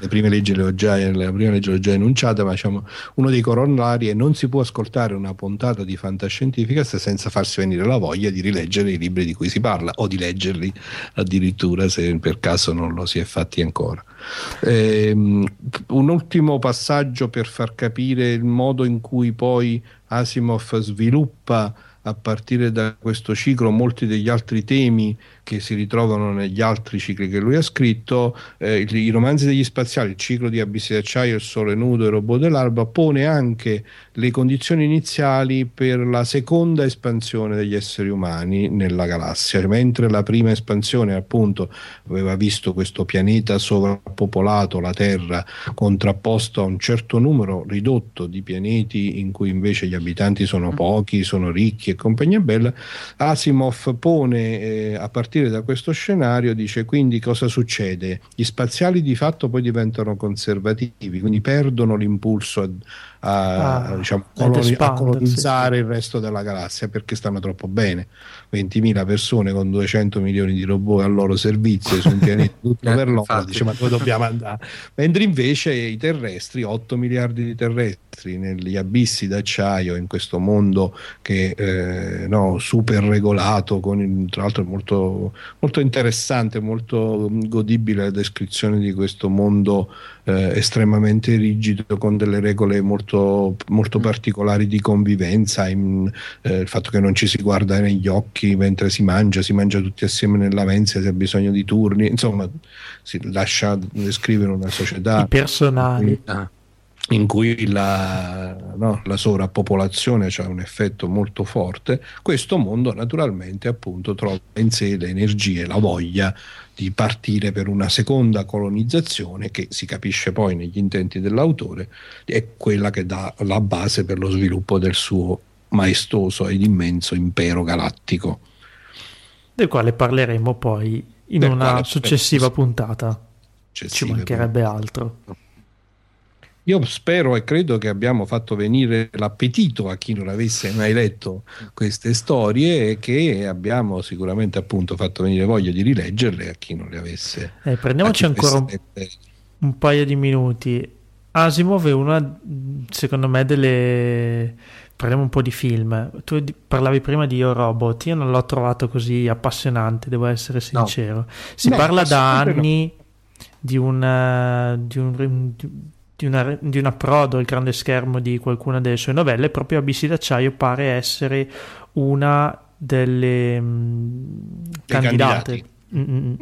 le prime leggi le ho già, la prima legge l'ho già enunciata, ma diciamo, uno dei corollari è non si può ascoltare una puntata di Fantascientificast senza farsi venire la voglia di rileggere i libri di cui si parla o di leggerli addirittura se per caso non lo si è fatti ancora. Um, un ultimo passaggio per far capire il modo in cui poi Asimov sviluppa a partire da questo ciclo molti degli altri temi che si ritrovano negli altri cicli che lui ha scritto, eh, i, romanzi degli spaziali, il ciclo di Abissi d'acciaio, il sole nudo e il robot dell'alba, pone anche le condizioni iniziali per la seconda espansione degli esseri umani nella galassia, mentre la prima espansione appunto aveva visto questo pianeta sovrappopolato, la Terra, contrapposto a un certo numero ridotto di pianeti in cui invece gli abitanti sono pochi, sono ricchi e compagnia bella, Asimov pone eh, a partire partire da questo scenario dice quindi cosa succede? Gli spaziali di fatto poi diventano conservativi, quindi perdono l'impulso a, a, ah, diciamo, coloni- a colonizzare sì. il resto della galassia perché stanno troppo bene. 20.000 persone con 200 milioni di robot al loro servizio su un pianeta tutto eh, per loro, dice ma dove dobbiamo andare? Mentre invece i terrestri, 8 miliardi di terrestri negli abissi d'acciaio in questo mondo che eh, no, super regolato, con, tra l'altro molto, molto interessante, molto godibile la descrizione di questo mondo eh, estremamente rigido con delle regole molto, molto mm. particolari di convivenza, in, eh, il fatto che non ci si guarda negli occhi mentre si mangia, si mangia tutti assieme nella mensa, si ha bisogno di turni, insomma si lascia descrivere una società. I personali. In cui la, no, la sovrappopolazione ha un effetto molto forte, questo mondo naturalmente appunto trova in sé le energie, la voglia di partire per una seconda colonizzazione che si capisce poi negli intenti dell'autore è quella che dà la base per lo sviluppo del suo maestoso ed immenso impero galattico. Del quale parleremo poi in del una successiva puntata. Ci mancherebbe altro. Io spero e credo che abbiamo fatto venire l'appetito a chi non avesse mai letto queste storie e che abbiamo sicuramente appunto fatto venire voglia di rileggerle a chi non le avesse. Eh, prendiamoci ancora un, un, paio di minuti. Asimov è una, secondo me, delle... Parliamo un po' di film. Tu parlavi prima di Io Robot, io non l'ho trovato così appassionante, devo essere sincero. No. Si no, parla da anni no. di, una, di un... Di di, una, di un approdo al grande schermo di qualcuna delle sue novelle, proprio Abissi d'acciaio pare essere una delle mh, mm, candidate. Mm.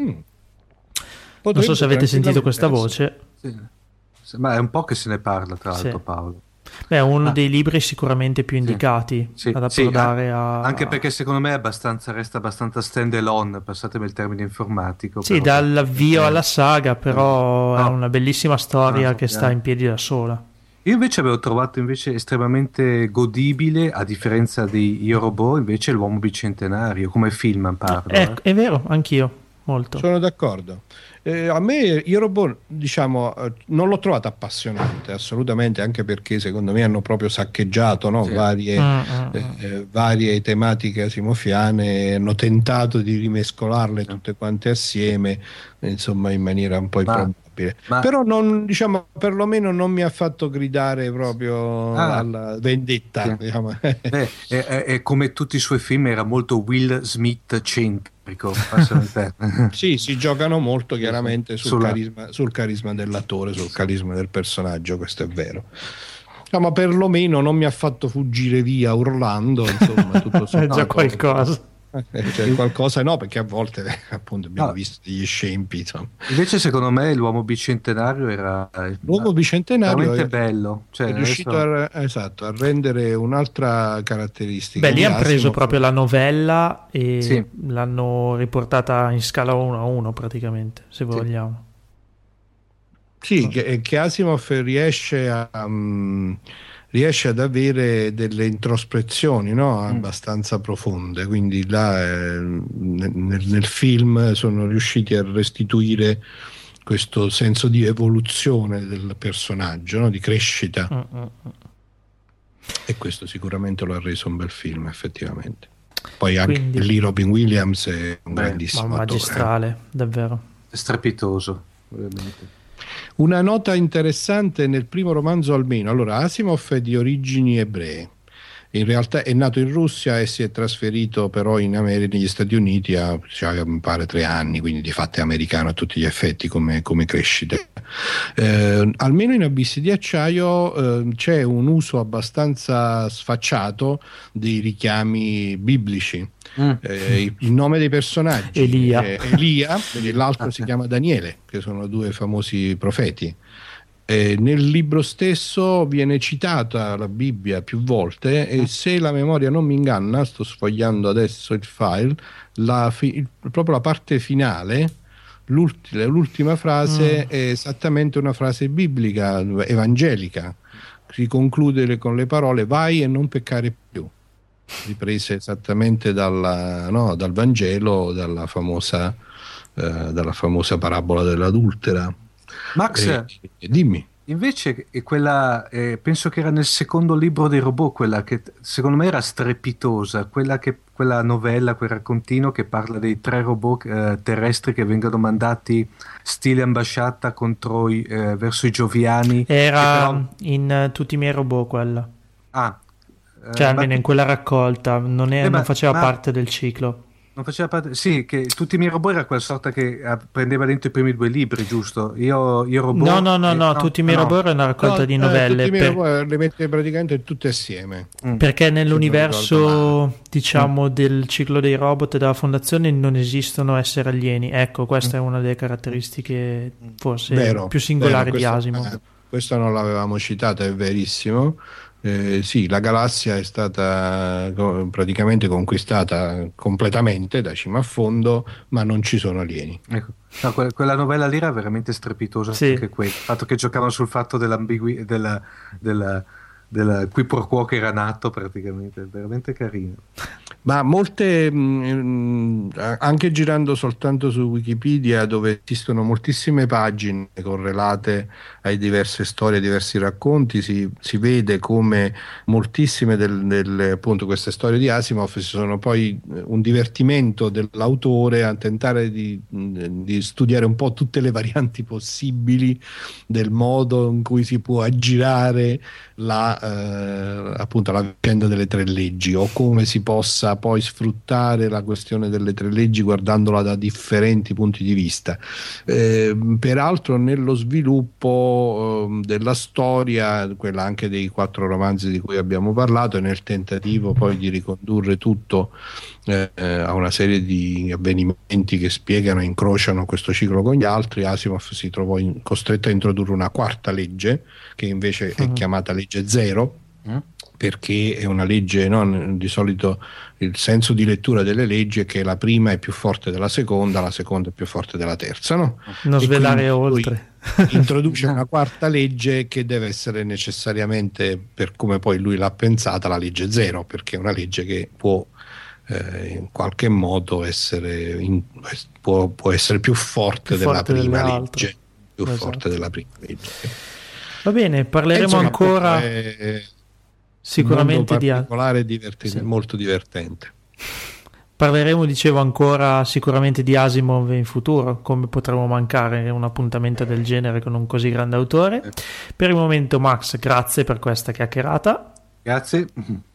Non so se avete sentito questa voce. Sì. Ma è un po' che se ne parla, tra l'altro, sì. Paolo. Beh, è uno ah. dei libri sicuramente più indicati sì, ad approdare sì, a... Anche perché secondo me abbastanza, resta abbastanza stand alone, passatemi il termine informatico. Sì, però... dall'avvio alla saga, però no. è una bellissima storia no, che sta in piedi da sola. Io invece avevo trovato invece estremamente godibile, a differenza di Io Robot, invece l'uomo bicentenario, come film parlo. È, eh. è vero, anch'io, molto. Sono d'accordo. Eh, a me robot diciamo eh, non l'ho trovato appassionante assolutamente anche perché secondo me hanno proprio saccheggiato no? sì. varie, mm, mm, eh, varie, tematiche asimofiane hanno tentato di rimescolarle tutte quante assieme insomma in maniera un po' improbabile ma... però non, diciamo perlomeno non mi ha fatto gridare proprio ah. alla vendetta sì. diciamo. Beh, è, è, è come tutti i suoi film era molto Will Smith centrico sì, si giocano molto chiaramente sul, Sulla... carisma, sul carisma dell'attore, sul carisma del personaggio, questo è vero. No, ma perlomeno non mi ha fatto fuggire via urlando, insomma, tutto è già qualcosa. Cioè, qualcosa no, perché a volte appunto abbiamo no. visto degli scempi. Insomma. Invece, secondo me, l'uomo bicentenario era l'uomo bicentenario veramente è, bello. Cioè, è riuscito adesso... a, esatto, a, rendere un'altra caratteristica. Beh, lì hanno preso proprio la novella e sì. l'hanno riportata in scala 1 a 1 praticamente, se sì. vogliamo. Sì, che, che Asimov riesce a. Um, riesce ad avere delle introspezioni no? Mm. abbastanza profonde, quindi là eh, nel, nel, film sono riusciti a restituire questo senso di evoluzione del personaggio, no? di crescita. Mm, e questo sicuramente lo ha reso un bel film, effettivamente. Poi anche Quindi, lì Robin Williams è un beh, grandissimo magistrale, attore. davvero. Strepitoso, ovviamente. Una nota interessante nel primo romanzo almeno, allora Asimov è di origini ebree, in realtà è nato in Russia e si è trasferito però in America, negli Stati Uniti a cioè, mi pare tre anni, quindi di fatto è americano a tutti gli effetti come, come crescita. Eh, almeno in Abissi di Acciaio eh, c'è un uso abbastanza sfacciato dei richiami biblici. Mm. Eh, il nome dei personaggi Elia, Elia l'altro si chiama Daniele, che sono due famosi profeti. Eh, nel libro stesso viene citata la Bibbia più volte e se la memoria non mi inganna, sto sfogliando adesso il file, la fi- proprio la parte finale, l'ultima, l'ultima frase mm. è esattamente una frase biblica, evangelica. Si conclude con le parole vai e non peccare più riprese esattamente dalla, no, dal Vangelo, dalla famosa, eh, dalla famosa parabola dell'adultera. Max, eh, dimmi. Invece quella, eh, penso che era nel secondo libro dei robot, quella che secondo me era strepitosa, quella, che, quella novella, quel raccontino che parla dei tre robot eh, terrestri che vengono mandati stile ambasciata contro i, eh, verso i gioviani. Era però... in uh, tutti i miei robot quella. Ah, cioè, eh, almeno in quella raccolta non, è, eh, non faceva ma, parte del ciclo. Non faceva parte, sì, che tutti i miei robot era quella sorta che eh, prendeva dentro i primi due libri, giusto? Io, io robot. No, no, no, no, tutti i miei no. robot erano una raccolta no, di novelle. Eh, tutti i miei per... robot le mette praticamente tutte assieme. Mm. Perché nell'universo, diciamo, mm. del ciclo dei robot della fondazione non esistono esseri alieni. Ecco, questa mm. è una delle caratteristiche forse vero, più singolari vero, questo, di Asimov. Eh, questo non l'avevamo citato, è verissimo. Eh, sì, la galassia è stata praticamente conquistata completamente da cima a fondo, ma non ci sono alieni. Ecco. No, que- quella novella lì era veramente strepitosa sì. anche quella. Il fatto che giocavano sul fatto dell'ambiguità della, della, della qui pro quo che era nato praticamente, veramente carino. Ma molte, mh, mm, anche girando soltanto su Wikipedia, dove esistono moltissime pagine correlate ai diverse storie, ai diversi racconti, si, si vede come moltissime delle appunto queste storie di Asimov si sono poi eh, un divertimento dell'autore a tentare di, di studiare un po' tutte le varianti possibili del modo in cui si può aggirare la, eh, appunto, la vicenda delle tre leggi o come si possa poi sfruttare la questione delle tre leggi guardandola da differenti punti di vista. Eh, peraltro nello sviluppo eh, della storia, quella anche dei quattro romanzi di cui abbiamo parlato, e nel tentativo poi di ricondurre tutto eh, a una serie di avvenimenti che spiegano e incrociano questo ciclo con gli altri, Asimov si trovò in, costretto a introdurre una quarta legge, che invece uh-huh. è mhm. chiamata legge zero. Uh-huh perché è una legge, no? di solito il senso di lettura delle leggi è che la prima è più forte della seconda, la seconda è più forte della terza. No? Non e svelare oltre. introduce una quarta legge che deve essere necessariamente, per come poi lui l'ha pensata, la legge zero, perché è una legge che può eh, in qualche modo essere, in, può, può, essere più forte, più della forte prima legge. Più esatto. forte della prima legge. Va bene, parleremo insomma, ancora. È, sicuramente di particolare divertente, sì. molto divertente. Parleremo, dicevo, ancora sicuramente di Asimov in futuro, come potremo mancare un appuntamento del genere con un così grande autore. Per il momento, Max, grazie per questa chiacchierata. Grazie.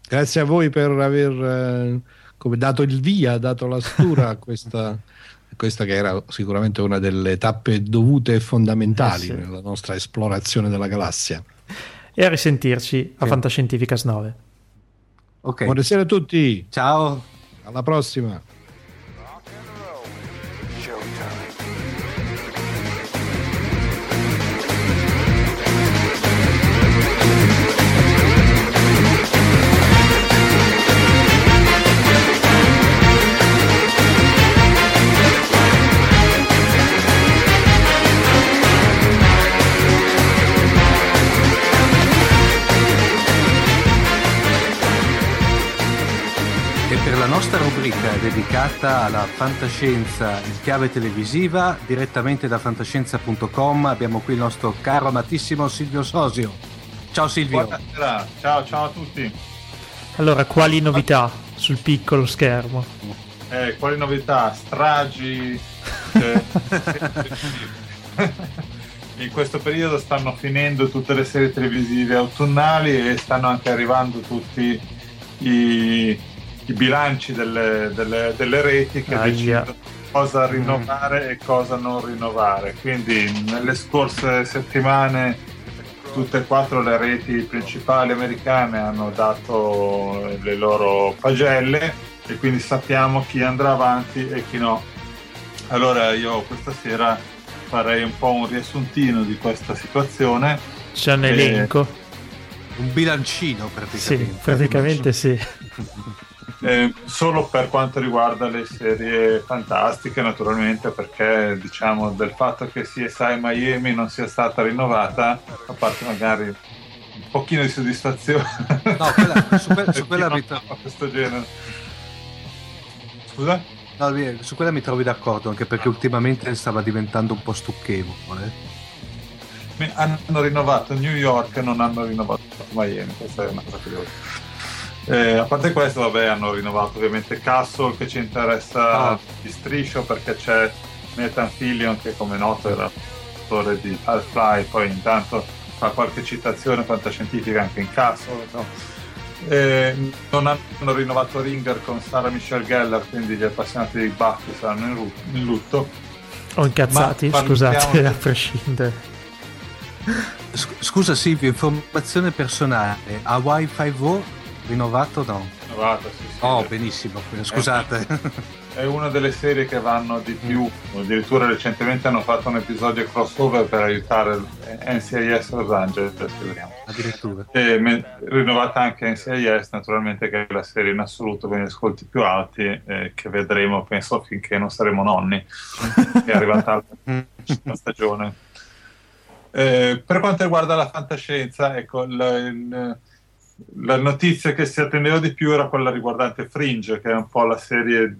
Grazie a voi per aver eh, come dato il via, dato la stura a questa, questa che era sicuramente una delle tappe dovute e fondamentali eh sì. nella nostra esplorazione della galassia e a risentirci a Fantascientificas 9. Ok. Buonasera a tutti. Ciao. Alla prossima. Nostra rubrica dedicata alla fantascienza in chiave televisiva, direttamente da fantascienza.com abbiamo qui il nostro caro amatissimo Silvio Sosio. Ciao Silvio. Buonasera, ciao, ciao a tutti. Allora, quali novità sul piccolo schermo? Eh, quali novità? Stragi. Eh, in questo periodo stanno finendo tutte le serie televisive autunnali e stanno anche arrivando tutti i i bilanci delle, delle, delle reti che ah, decidono cosa rinnovare mm. e cosa non rinnovare. Quindi nelle scorse settimane tutte e quattro le reti principali americane hanno dato le loro pagelle e quindi sappiamo chi andrà avanti e chi no. Allora io questa sera farei un po' un riassuntino di questa situazione. C'è un elenco. Un bilancino praticamente. Sì, praticamente sì. Eh, solo per quanto riguarda le serie fantastiche, naturalmente, perché diciamo del fatto che CSI Miami non sia stata rinnovata, a parte magari un pochino di soddisfazione. No, quella, su, que- su quella mi trovo. questo genere. Scusa? No, su quella mi trovi d'accordo, anche perché ultimamente stava diventando un po' stucchevole. Hanno rinnovato New York e non hanno rinnovato Miami, questa è una cosa curiosa. Eh, a parte questo, vabbè, hanno rinnovato ovviamente Castle che ci interessa ah. di striscio perché c'è Nathan Fillion che come noto era l'autore di Half-Life, poi intanto fa qualche citazione fantascientifica anche in Castle. No? Eh, non hanno rinnovato Ringer con Sarah Michelle Geller, quindi gli appassionati di Buffy saranno in, lutto. O incazzati, scusate, a prescindere. Scusa Silvio, informazione personale. Hawaii 5 Rinnovato no? Rinnovato, sì, sì. Oh, benissimo, scusate. È una delle serie che vanno di più, addirittura recentemente hanno fatto un episodio crossover per aiutare NCIS Los Angeles, Addirittura. E me, rinnovata anche NCIS, naturalmente che è la serie in assoluto con gli ascolti più alti, eh, che vedremo, penso, finché non saremo nonni, è arrivata la stagione. Eh, per quanto riguarda la fantascienza, ecco, il, il la notizia che si attendeva di più era quella riguardante Fringe, che è un po' la serie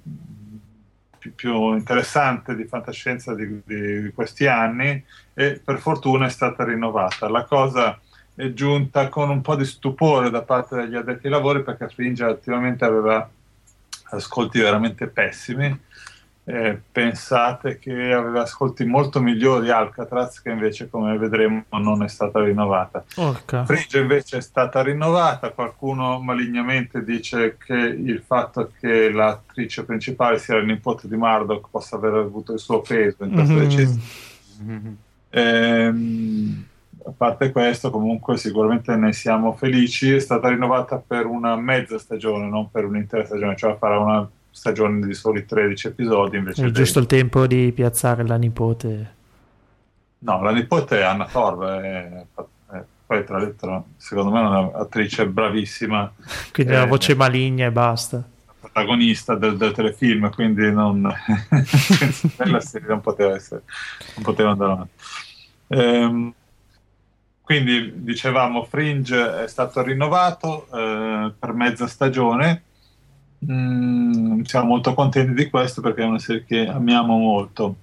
più, più interessante di fantascienza di, di, questi anni e per fortuna è stata rinnovata. La cosa è giunta con un po' di stupore da parte degli addetti ai lavori perché Fringe ultimamente aveva ascolti veramente pessimi eh, pensate che aveva ascolti molto migliori Alcatraz che invece come vedremo non è stata rinnovata. Orca. Fringe invece è stata rinnovata. Qualcuno malignamente dice che il fatto che l'attrice principale sia la nipote di Murdoch possa aver avuto il suo peso in questa mm-hmm. decisione. Ehm, a parte questo comunque sicuramente ne siamo felici. È stata rinnovata per una mezza stagione non per un'intera stagione cioè farà una stagione di soli 13 episodi. Invece è giusto il tempo di piazzare la nipote. No, la nipote è Anna Torv, poi tra l'altro secondo me è un'attrice bravissima. Quindi è una voce maligna e basta. Protagonista del, del telefilm, quindi non, la serie non poteva, essere, non poteva andare avanti. Ehm, quindi dicevamo Fringe è stato rinnovato eh, per mezza stagione Mm, siamo molto contenti di questo perché è una serie che amiamo molto.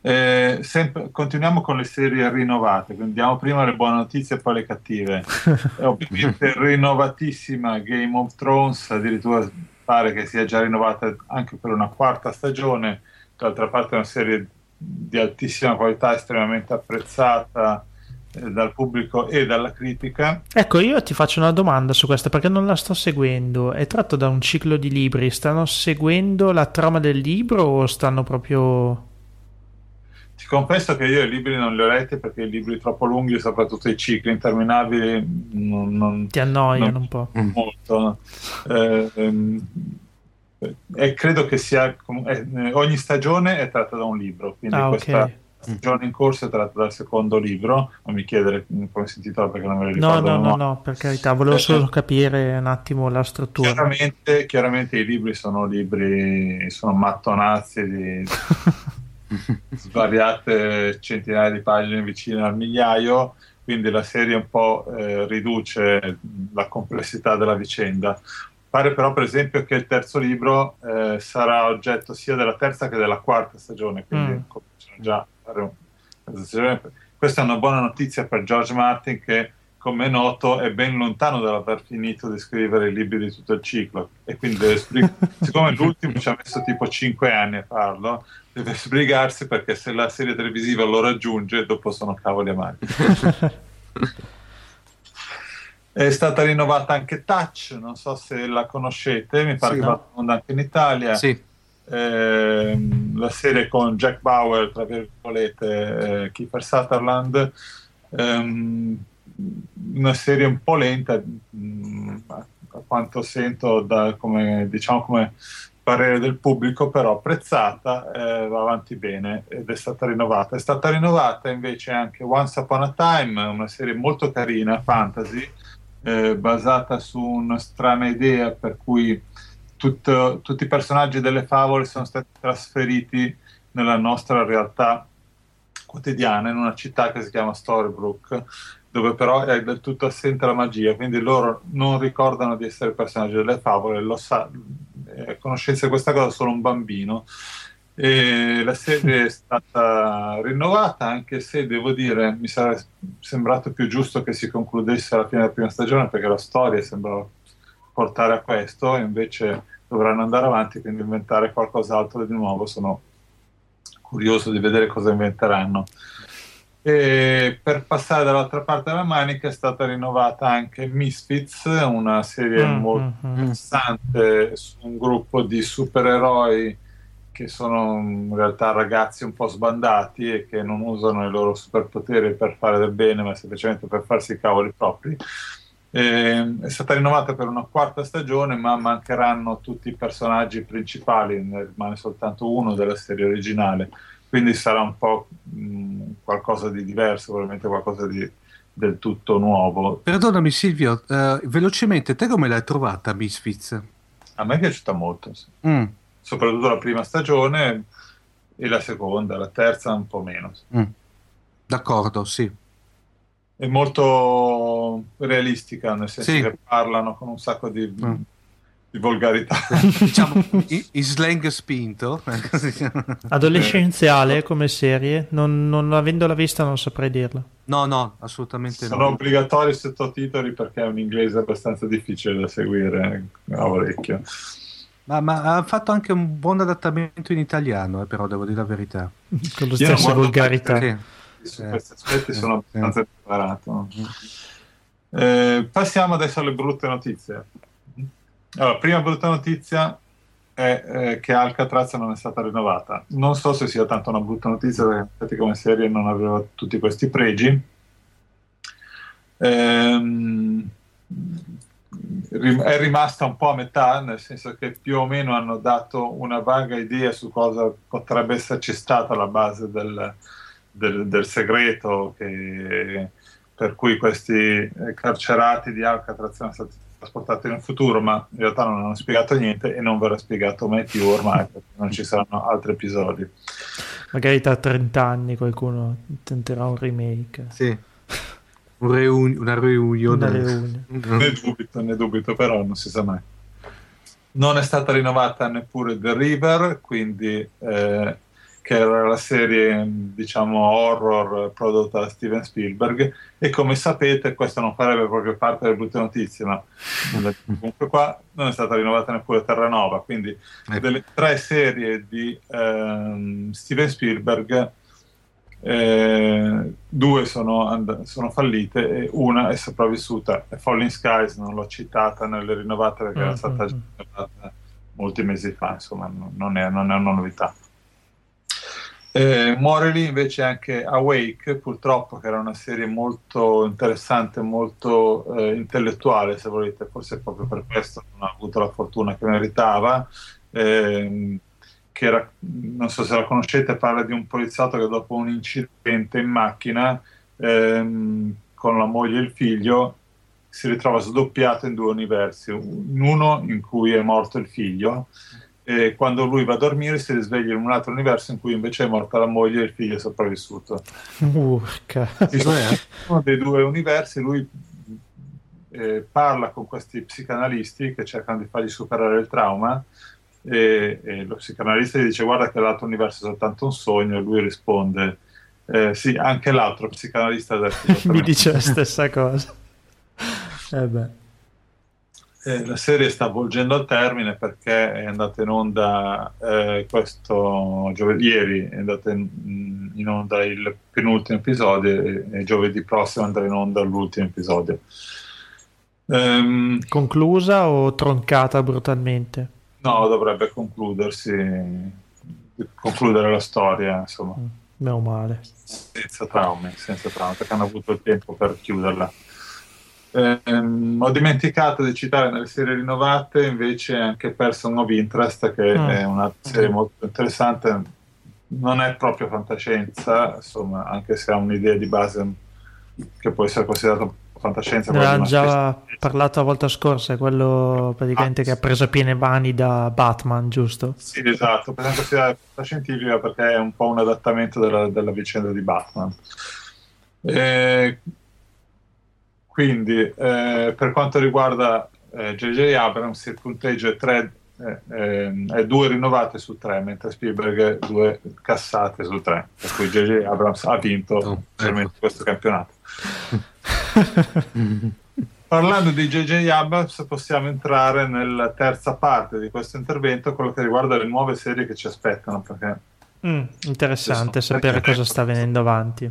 Eh, sempre, continuiamo con le serie rinnovate, quindi diamo prima le buone notizie e poi le cattive. ovviamente rinnovatissima Game of Thrones, addirittura pare che sia già rinnovata anche per una quarta stagione, d'altra parte è una serie di altissima qualità, estremamente apprezzata dal pubblico e dalla critica. Ecco, io ti faccio una domanda su questa perché non la sto seguendo. È tratto da un ciclo di libri. Stanno seguendo la trama del libro o stanno proprio. Ti confesso che io i libri non li ho letti perché i libri troppo lunghi, soprattutto i cicli interminabili, non, non ti annoiano non, un po'. Molto. Eh, ehm, e credo che sia eh, ogni stagione è tratta da un libro quindi ah, questa okay. Stagione in corso è tratta dal secondo libro non mi chiedere come si intitola perché non me lo ricordo no no no, no per carità volevo solo capire un attimo la struttura. Chiaramente, chiaramente i libri sono libri sono mattonazzi di svariate centinaia di pagine vicine al migliaio quindi la serie un po' eh, riduce la complessità della vicenda Pare però, per esempio, che il terzo libro eh, sarà oggetto sia della terza che della quarta stagione, quindi mm. cominciano già a fare un... Questa è una buona notizia per George Martin che, come è noto, è ben lontano dall'aver finito di scrivere i libri di tutto il ciclo e quindi deve sbrigarsi. Siccome l'ultimo ci ha messo tipo 5 anni a farlo, deve sbrigarsi perché se la serie televisiva lo raggiunge, dopo sono cavoli amari. È stata rinnovata anche Touch, non so se la conoscete, mi pare sì, che no? anche in Italia. Sì. Eh, la serie con Jack Bauer, tra virgolette, eh, Kiefer Sutherland, ehm, una serie un po' lenta, mh, mm, a quanto sento da, come, diciamo, come parere del pubblico, però apprezzata, eh, va avanti bene ed è stata rinnovata. È stata rinnovata invece anche Once Upon a Time, una serie molto carina, fantasy, eh, basata su una strana idea per cui tutto, tutti i personaggi delle favole sono stati trasferiti nella nostra realtà quotidiana in una città che si chiama Storybrooke dove però è del tutto assente la magia. Quindi loro non ricordano di essere personaggi delle favole lo sa, conoscenza di questa cosa solo un bambino e la serie è stata rinnovata, anche se devo dire mi sarebbe sembrato più giusto che si concludesse alla fine della prima stagione perché la storia sembrava portare a questo, invece dovranno andare avanti, quindi inventare qualcos'altro di nuovo. Sono curioso di vedere cosa inventeranno. E per passare dall'altra parte della manica è stata rinnovata anche Misfits, una serie mm, molto mm, mm. interessante su un gruppo di supereroi che sono in realtà ragazzi un po' sbandati e che non usano i loro superpoteri per fare del bene, ma semplicemente per farsi i cavoli propri. E, è stata rinnovata per una quarta stagione, ma mancheranno tutti i personaggi principali, ne rimane soltanto uno della serie originale, quindi sarà un po' mh, qualcosa di diverso, probabilmente qualcosa di, del tutto nuovo. Perdonami Silvio, uh, velocemente, te come l'hai trovata Misfits? A me è piaciuta molto. Sì. Mm soprattutto la prima stagione e la seconda, la terza un po' meno. Mm. D'accordo, sì. È molto realistica, nel senso sì. che parlano con un sacco di, mm. di volgarità. diciamo, in slang spinto. Adolescenziale come serie, non, non avendola vista non saprei dirla. No, no, assolutamente Sono no. Sono obbligatori i sottotitoli perché è un inglese abbastanza difficile da seguire a orecchio. Ma, ma, ha fatto anche un buon adattamento in italiano, eh, però devo dire la verità. Con lo stesso volgarità. Sì. Su eh, questi aspetti sì, sono abbastanza sì. preparato. Eh, passiamo adesso alle brutte notizie. Allora, prima brutta notizia è eh, che Alcatraz non è stata rinnovata. Non so se sia tanto una brutta notizia, perché infatti come serie non aveva tutti questi pregi. Ehm, è rimasta un po' a metà, nel senso che più o meno hanno dato una vaga idea su cosa potrebbe esserci stata la base del, del, del segreto che, per cui questi carcerati di Alcatraz sono stati trasportati nel futuro, ma in realtà non hanno spiegato niente e non verrà spiegato mai più ormai perché non ci saranno altri episodi. Magari tra 30 anni qualcuno tenterà un remake. Sì. Un reuni- una riunione. Una riunione. Ne dubito, ne dubito, però non si sa mai. Non è stata rinnovata neppure The River, quindi eh, che era la serie diciamo horror prodotta da Steven Spielberg e come sapete questo non farebbe proprio parte delle brutte notizie ma comunque qua non è stata rinnovata neppure Terranova quindi ecco. delle tre serie di ehm, Steven Spielberg eh, due sono, and- sono, fallite e una è sopravvissuta. Falling Skies non l'ho citata nelle rinnovate perché mm-hmm. era stata mm, mm. rinnovata molti mesi fa, insomma, non è, non è una novità. Eh, muore lì invece anche Awake, purtroppo, che era una serie molto interessante, molto eh, intellettuale, se volete, forse proprio per questo non ha avuto la fortuna che meritava. ehm, che era, non so se la conoscete, parla di un poliziotto che dopo un incidente in macchina ehm, con la moglie e il figlio si ritrova sdoppiato in due universi, in uno in cui è morto il figlio e quando lui va a dormire si risveglia in un altro universo in cui invece è morta la moglie e il figlio è sopravvissuto. Urca. In uno dei due universi lui eh, parla con questi psicanalisti che cercano di fargli superare il trauma e, e lo psicanalista gli dice guarda che l'altro universo è soltanto un sogno e lui risponde eh, sì, anche l'altro psicanalista mi dice la stessa cosa. Eh eh, la serie sta volgendo al termine perché è andata in onda eh, questo giovedì ieri, è andato in, in, onda il penultimo episodio e, e, giovedì prossimo andrà in onda l'ultimo episodio. Um, Conclusa o troncata brutalmente? No, dovrebbe concludersi, concludere la storia, insomma. Mm, meno male. Senza traumi, senza traumi, perché hanno avuto il tempo per chiuderla. Ehm, ho dimenticato di citare nelle serie rinnovate invece anche Person of Interest, che mm. è una serie molto interessante. Non è proprio fantascienza, insomma, anche se ha un'idea di base che può essere considerata fantascienza. Ne avevamo già specie. parlato la volta scorsa, è quello praticamente ah, che ha preso piene mani da Batman, giusto? Sì, esatto, per considerare fantascientifica perché è un po' un adattamento della, della vicenda di Batman. E quindi, eh, per quanto riguarda J.J. Eh, Abrams, il punteggio è, tre, eh, ehm, è due rinnovate su tre, mentre Spielberg due cassate su tre. Per cui J.J. Abrams ha vinto oh, ecco. questo campionato. Parlando di J.J. Abrams, possiamo entrare nella terza parte di questo intervento, quello che riguarda le nuove serie che ci aspettano. Perché mm, interessante sapere cosa sta venendo avanti.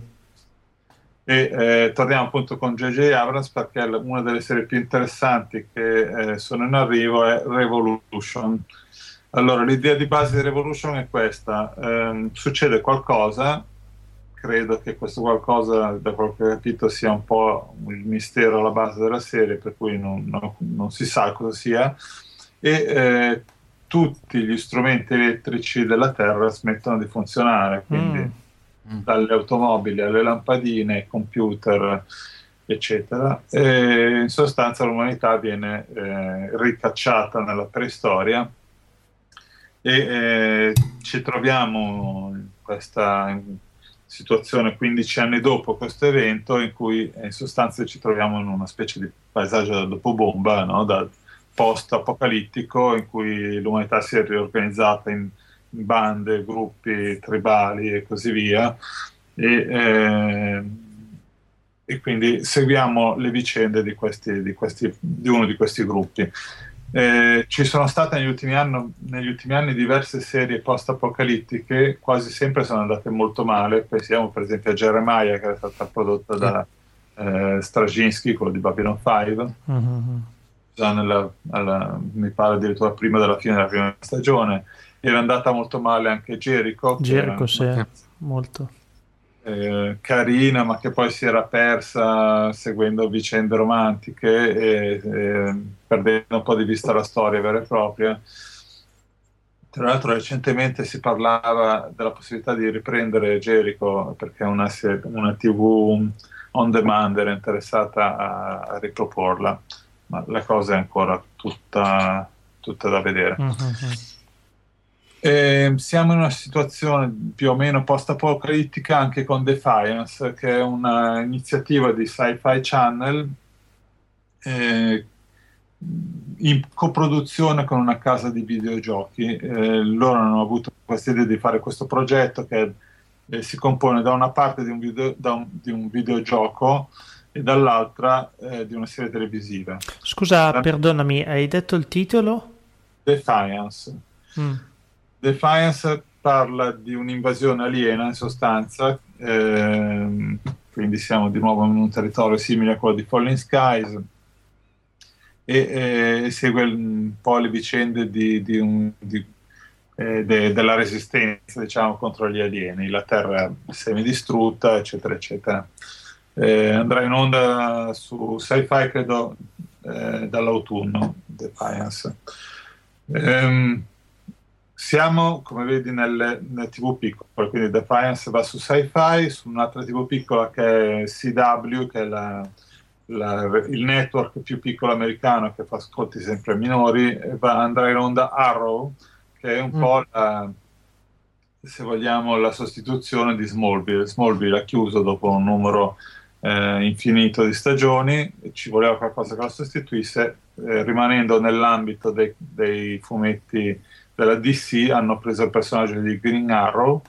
E eh, torniamo appunto con J.J. Abrams perché una delle serie più interessanti che eh, sono in arrivo è Revolution. Allora, l'idea di base di Revolution è questa: eh, succede qualcosa, credo che questo qualcosa, da quello che ho capito, sia un po' il mistero alla base della serie, per cui non, non, non si sa cosa sia, e eh, tutti gli strumenti elettrici della Terra smettono di funzionare. Quindi. Mm. Dalle automobili alle lampadine, computer, eccetera. E in sostanza l'umanità viene eh, ricacciata nella preistoria e eh, ci troviamo in questa situazione 15 anni dopo questo evento in cui in sostanza ci troviamo in una specie di paesaggio da dopo bomba, no? da post apocalittico in cui l'umanità si è riorganizzata in bande, gruppi tribali e così via. E, eh, e quindi seguiamo le vicende di, questi, di, questi, di uno di questi gruppi. Eh, ci sono state negli ultimi, anni, negli ultimi, anni, diverse serie post-apocalittiche, quasi sempre sono andate molto male. Pensiamo per esempio a Jeremiah, che è stata prodotta da eh, Straczynski, quello di Babylon 5, mm-hmm. già nella, alla, mi pare addirittura prima della fine della prima stagione era andata molto male anche Jericho. Jericho, sì, una... molto. Eh, carina, ma che poi si era persa seguendo vicende romantiche e, e perdendo un po' di vista la storia vera e propria. Tra l'altro recentemente si parlava della possibilità di riprendere Jericho perché una, una TV on demand era interessata a, a riproporla, ma la cosa è ancora tutta, tutta da vedere. Mm-hmm. Eh, siamo in una situazione più o meno post-apocalittica anche con Defiance, che è un'iniziativa di Sci-Fi Channel eh, in coproduzione con una casa di videogiochi. Eh, loro hanno avuto questa idea di fare questo progetto che eh, si compone da una parte di un, video, un, di un videogioco e dall'altra eh, di una serie televisiva. Scusa, La... perdonami, hai detto il titolo? Defiance. Mm Defiance parla di un'invasione aliena in sostanza, ehm, quindi siamo di nuovo in un territorio simile a quello di Falling Skies e eh, segue un po' le vicende di, di un, di, eh, de, della resistenza diciamo, contro gli alieni, la terra semidistrutta, eccetera, eccetera. Eh, andrà in onda su sci-fi credo eh, dall'autunno Defiance. Um, siamo, come vedi, nelle, nelle TV piccole, quindi Defiance va su Sci-Fi, su un'altra TV piccola che è CW, che è la, la, il network più piccolo americano che fa ascolti sempre minori, va, andrà in onda Arrow, che è un mm. po' la, se vogliamo, la sostituzione di Smallville. Smallville ha chiuso dopo un numero eh, infinito di stagioni, ci voleva qualcosa che lo sostituisse, eh, rimanendo nell'ambito dei, dei fumetti della DC, hanno preso il personaggio di Green Arrow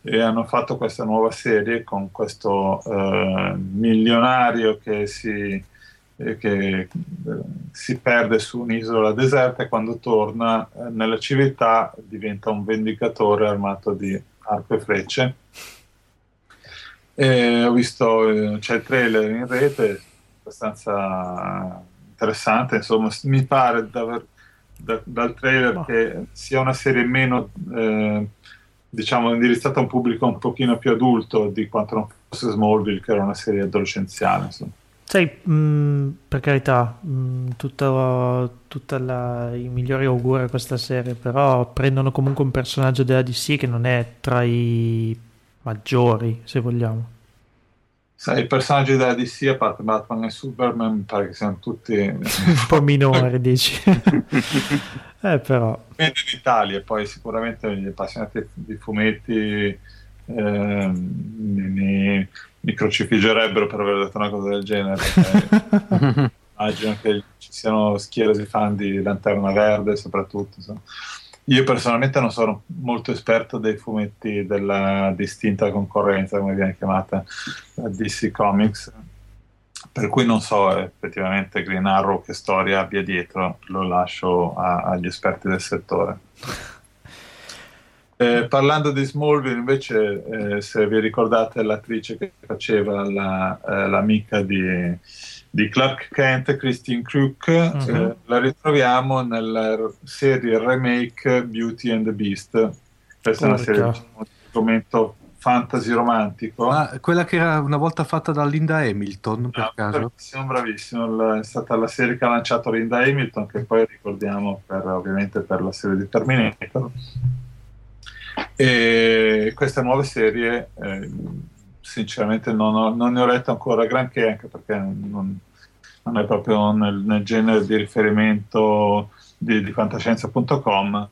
e hanno fatto questa nuova serie con questo eh, milionario che si, eh, che eh, si perde su un'isola deserta e quando torna eh, nella civiltà diventa un vendicatore armato di arco e frecce. E ho visto, eh, c'è il trailer in rete, abbastanza interessante, insomma mi pare da, da, dal trailer che sia una serie meno eh, diciamo indirizzata a un pubblico un pochino più adulto di quanto non fosse Smallville che era una serie adolescenziale insomma. Sai, mh, per carità, mh, tutta la, i migliori auguri a questa serie, però prendono comunque un personaggio della DC che non è tra i maggiori, se vogliamo. I personaggi della DC, a parte Batman e Superman, mi pare che siano tutti... un po' minori, dici. eh, però... in Italia, poi sicuramente gli appassionati di fumetti eh, mi, mi, crocifiggerebbero per aver detto una cosa del genere. immagino che ci siano schiere di fan di Lanterna Verde, soprattutto. Insomma. Io personalmente non sono molto esperto dei fumetti della distinta concorrenza, come viene chiamata DC Comics, per cui non so effettivamente Green Arrow che storia abbia dietro, lo lascio a, agli esperti del settore. Eh, parlando di Smallville, invece, eh, se vi ricordate l'attrice che faceva la, eh, l'amica di di Clark Kent, Christine Crook, uh-huh. eh, la ritroviamo nella serie remake Beauty and the Beast. Questa è una serie diciamo, di argomento fantasy romantico. Ah, quella che era una volta fatta da Linda Hamilton, per ah, caso? Bravissimo, bravissimo. È stata la serie che ha lanciato Linda Hamilton, che poi ricordiamo per, ovviamente per la serie di Terminator. E questa nuova serie... Eh, sinceramente non, ho, non, ne ho letto ancora granché anche perché non, non è proprio nel, nel, genere di riferimento di, di fantascienza.com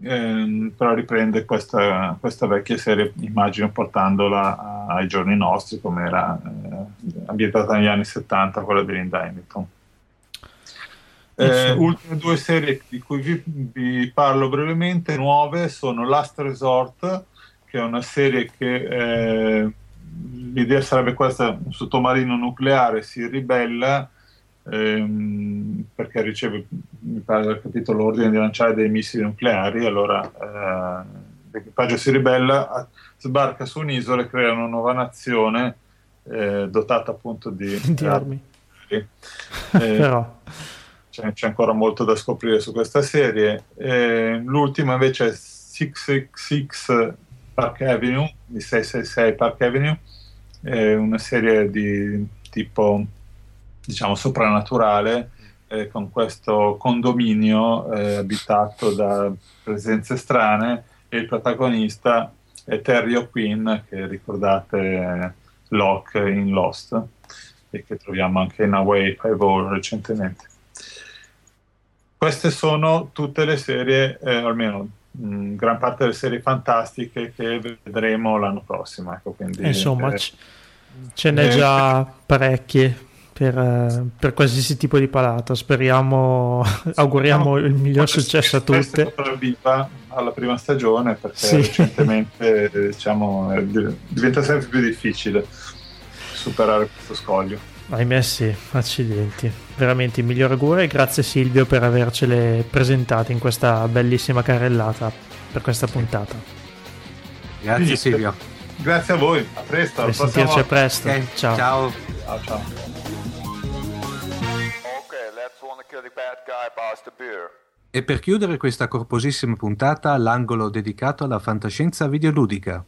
eh, però riprende questa, questa, vecchia serie immagino portandola ai giorni nostri come era eh, ambientata negli anni 70 quella di Linda Hamilton eh, ultime due serie di cui vi, vi, parlo brevemente nuove sono Last Resort che è una serie che eh, l'idea sarebbe questa, un sottomarino nucleare si ribella ehm, perché riceve, mi pare aver capito, l'ordine di lanciare dei missili nucleari, allora eh, l'equipaggio si ribella, sbarca su un'isola e crea una nuova nazione eh, dotata appunto di, di armi. Eh, Però... c'è, c'è, ancora molto da scoprire su questa serie. Eh, l'ultima invece è 666 Park Avenue, di 666 Park Avenue, è una serie di tipo diciamo soprannaturale eh, con questo condominio eh, abitato da presenze strane e il protagonista è Terry O'Quinn che ricordate Locke in Lost e che troviamo anche in Away Five recentemente. Queste sono tutte le serie, eh, almeno mh, gran parte delle serie fantastiche che vedremo l'anno prossimo. Ecco, quindi, Insomma, eh, ce n'è eh, già parecchie. Per, eh, per, qualsiasi tipo di palato. Speriamo, auguriamo il miglior successo a tutte. viva alla prima stagione perché sì. recentemente diciamo, diventa sempre più difficile superare questo scoglio. Ahimè sì, accidenti. Veramente il miglior auguro e grazie Silvio per avercele presentate in questa bellissima carrellata per questa puntata. Grazie Silvio. Grazie a voi, a presto. A sentirci a presto. Okay. Ciao. Ciao. ciao, ciao. E per chiudere questa corposissima puntata, l'angolo dedicato alla fantascienza videoludica.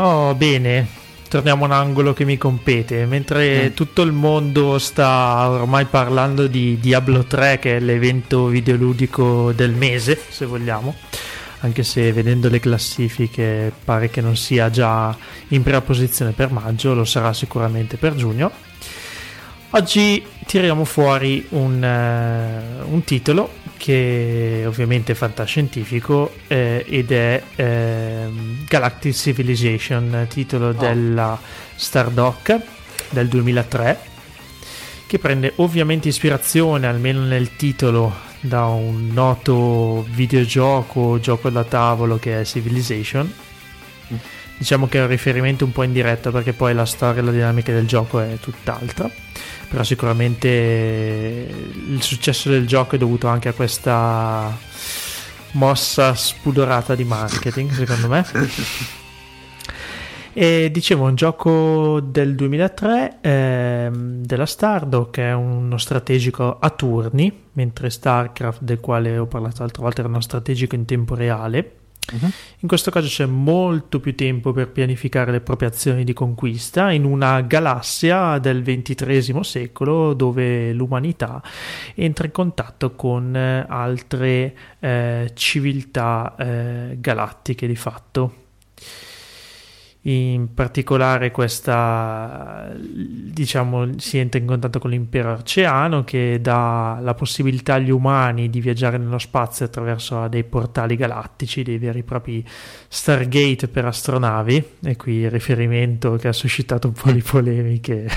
Oh, bene, torniamo a un angolo che mi compete. Mentre mm. tutto il mondo sta ormai parlando di Diablo 3, che è l'evento videoludico del mese, se vogliamo, anche se vedendo le classifiche pare che non sia già in prima posizione per maggio, lo sarà sicuramente per giugno. Oggi tiriamo fuori un, uh, un titolo che ovviamente è fantascientifico eh, ed è eh, Galactic Civilization, titolo oh. della Stardock del 2003, che prende ovviamente ispirazione, almeno nel titolo, da un noto videogioco, gioco da tavolo che è Civilization. Mm. Diciamo che è un riferimento un po' indiretto perché poi la storia e la dinamica del gioco è tutt'altra. Però sicuramente il successo del gioco è dovuto anche a questa mossa spudorata di marketing secondo me. E dicevo un gioco del 2003 ehm, della Stardo che è uno strategico a turni mentre Starcraft del quale ho parlato l'altra volta era uno strategico in tempo reale Uh-huh. In questo caso c'è molto più tempo per pianificare le proprie azioni di conquista in una galassia del XXIII secolo dove l'umanità entra in contatto con eh, altre eh, civiltà eh, galattiche di fatto in particolare questa diciamo si entra in contatto con l'impero arceano che dà la possibilità agli umani di viaggiare nello spazio attraverso dei portali galattici dei veri e propri Stargate per astronavi. E qui il riferimento che ha suscitato un po' di polemiche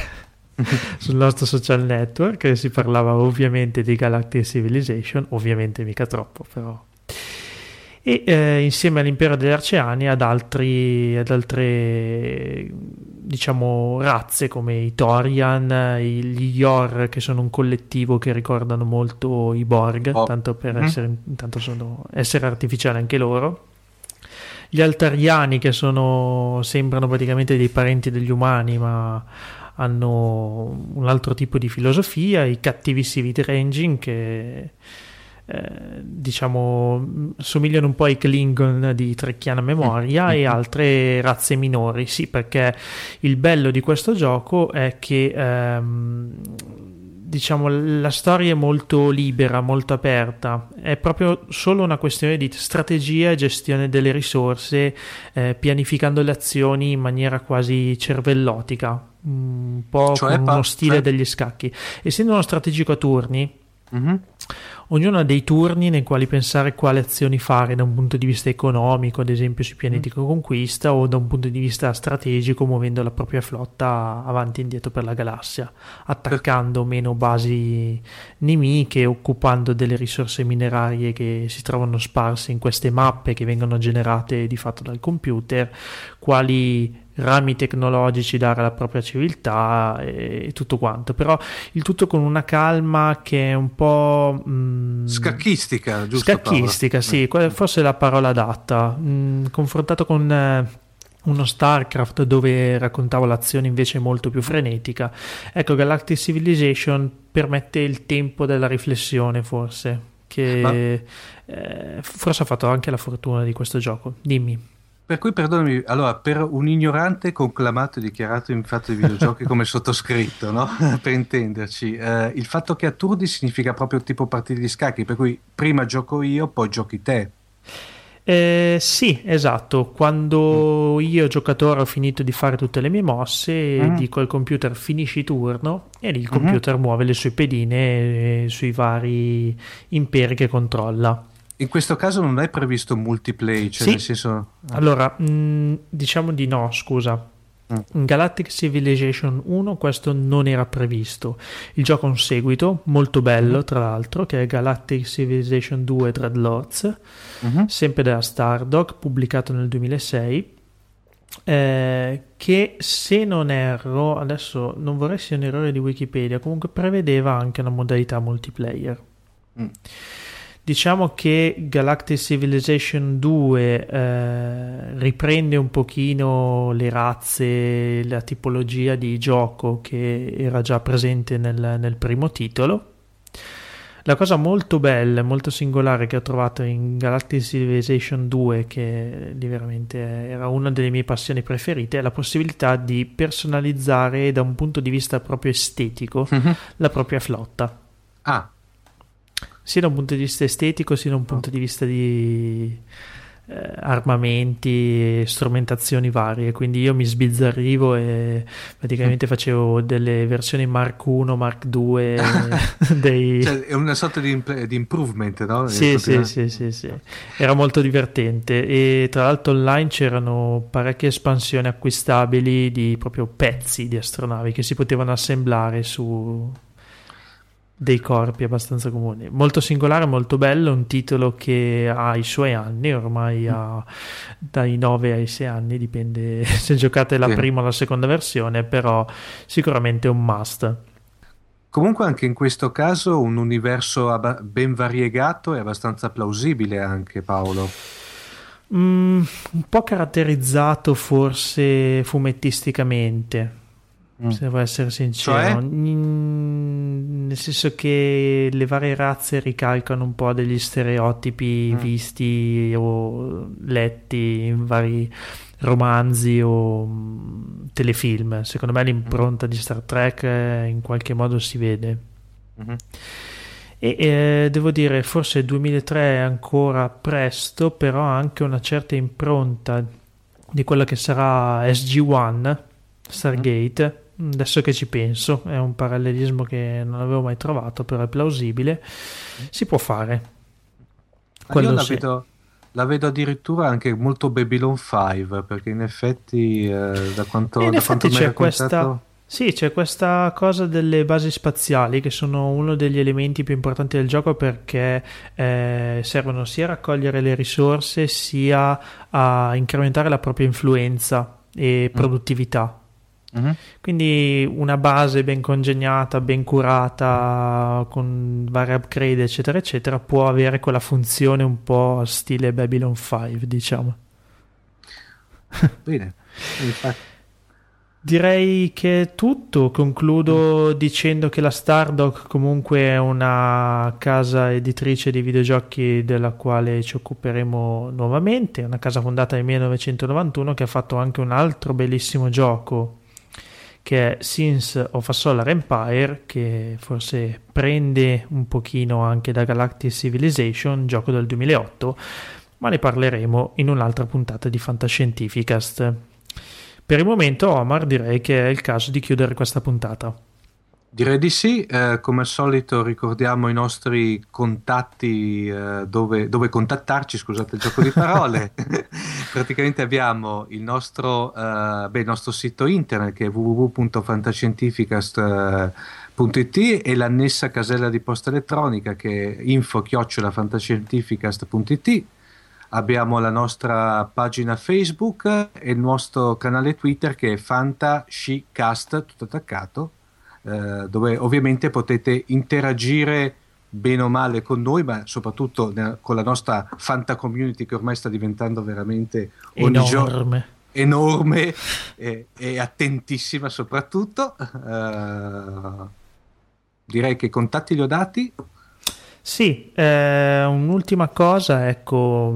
sul nostro social network. Si parlava ovviamente di Galactic Civilization ovviamente mica troppo però e eh, insieme all'impero degli Arceani ad, altri, ad altre diciamo razze come i Torian, gli Yor che sono un collettivo che ricordano molto i Borg, oh. tanto per mm. essere, tanto sono, essere artificiali anche loro. Gli Altariani che sono, sembrano praticamente dei parenti degli umani ma hanno un altro tipo di filosofia, i cattivi Civic Ranging che eh, diciamo somigliano un po' ai Klingon di Trecchiana memoria e altre razze minori. Sì perché il bello di questo gioco è che ehm, diciamo la storia è molto libera molto aperta. È proprio solo una questione di strategia e gestione delle risorse eh, pianificando le azioni in maniera quasi cervellotica un po' cioè, con uno stile cioè... degli scacchi. Essendo uno strategico a turni mm-hmm ognuno ha dei turni nei quali pensare quali azioni fare da un punto di vista economico, ad esempio sui pianeti mm. conquista, o da un punto di vista strategico, muovendo la propria flotta avanti e indietro per la galassia, attaccando meno basi nemiche, occupando delle risorse minerarie che si trovano sparse in queste mappe che vengono generate di fatto dal computer, quali rami tecnologici dare alla propria civiltà e, e, tutto quanto però il tutto con una calma che è un po' mh, mm, scacchistica giusto scacchistica Paola? sì eh. forse è la parola adatta mh, mm, confrontato con eh, uno StarCraft dove raccontavo l'azione invece molto più frenetica ecco Galactic Civilization permette il tempo della riflessione forse che Ma... eh, forse ha fatto anche la fortuna di questo gioco dimmi per cui, perdonami, allora, per un ignorante conclamato e dichiarato in fatto di videogiochi come sottoscritto, no? per intenderci, eh, il fatto che a turni significa proprio tipo partite di scacchi, per cui prima gioco io, poi giochi te. Eh, sì, esatto. Quando mm. io, giocatore, ho finito di fare tutte le mie mosse, mm. dico al computer finisci turno e lì il mm-hmm. computer mm. muove le sue pedine eh, sui vari imperi che controlla. In questo caso non è previsto multiplayer, cioè sì. nel senso... Allora, mh, mm, diciamo di no, scusa. Mm. In Galactic Civilization 1 questo non era previsto. Il gioco ha un seguito molto bello, mm. tra l'altro, che è Galactic Civilization 2 Dreadlords, mm-hmm. sempre della Stardock, pubblicato nel 2006. Eh, che se non erro, adesso non vorrei sia un errore di Wikipedia, comunque prevedeva anche una modalità multiplayer. Mm. Diciamo che Galactic Civilization 2 eh, riprende un pochino le razze, la tipologia di gioco che era già presente nel, nel primo titolo. La cosa molto bella, molto singolare che ho trovato in Galactic Civilization 2, che veramente era una delle mie passioni preferite, è la possibilità di personalizzare da un punto di vista proprio estetico mm-hmm. la propria flotta. Ah. Sia da un punto di vista estetico, sia da un punto di vista di eh, armamenti e strumentazioni varie. Quindi io mi sbizzarrivo e praticamente facevo delle versioni Mark 1, Mark 2. dei... cioè, è una sorta di, imp- di improvement, no? Sì, sì, sì, sì, sì, Era molto divertente. E tra l'altro online c'erano parecchie espansioni acquistabili di proprio pezzi di astronavi che si potevano assemblare su dei corpi abbastanza comuni. Molto singolare, molto bello, un titolo che ha i suoi anni, ormai ha dai 9 ai 6 anni, dipende se giocate la sì. prima o la seconda versione, però sicuramente è un must. Comunque anche in questo caso un universo ben variegato e abbastanza plausibile anche Paolo. Mm, un po' caratterizzato forse fumettisticamente. Se devo essere sincero. Cioè? nel senso che le varie razze ricalcano un po' degli stereotipi mm. visti o letti in vari romanzi o mm, telefilm. Secondo me l'impronta di Star Trek eh, in qualche modo si vede. Mm-hmm. E eh, devo dire, forse 2003 è ancora presto, però ha anche una certa impronta di quella che sarà SG-1, Stargate. Mm adesso che ci penso, è un parallelismo che non avevo mai trovato, però è plausibile, si può fare. Quello io la, sì. vedo, la vedo addirittura anche molto Babylon 5, perché in effetti eh, da quanto, in da effetti quanto c'è questa... Sì, c'è questa cosa delle basi spaziali che sono uno degli elementi più importanti del gioco perché eh, servono sia a raccogliere le risorse sia a incrementare la propria influenza e mm. Uh-huh. Quindi una base ben congegnata, ben curata, con vari upgrade, eccetera, eccetera, può avere quella funzione un po' stile Babylon 5, diciamo. Bene, infatti. Direi che è tutto. Concludo mm. dicendo che la Stardock comunque è una casa editrice di videogiochi della quale ci occuperemo nuovamente. Una casa fondata nel 1991 che ha fatto anche un altro bellissimo gioco che è Sins of a Solar Empire, che forse prende un pochino anche da Galactic Civilization, gioco del 2008, ma ne parleremo in un'altra puntata di Fantascientificast. Per il momento, Omar, direi che è il caso di chiudere questa puntata. Direi di sì, eh, come al solito ricordiamo i nostri contatti eh, dove, dove, contattarci, scusate il gioco di parole. Praticamente abbiamo il nostro, eh, beh, il nostro, sito internet che è www.fantascientificast.it e l'annessa casella di posta elettronica che è info-fantascientificast.it. Abbiamo la nostra pagina Facebook e il nostro canale Twitter che è Fantascicast, tutto attaccato eh, dove ovviamente potete interagire bene o male con noi, ma soprattutto con la nostra Fanta community che ormai sta diventando veramente ogni enorme, enorme e, e, attentissima soprattutto. Uh, direi che i contatti li ho dati. Sì, eh, un'ultima cosa, ecco,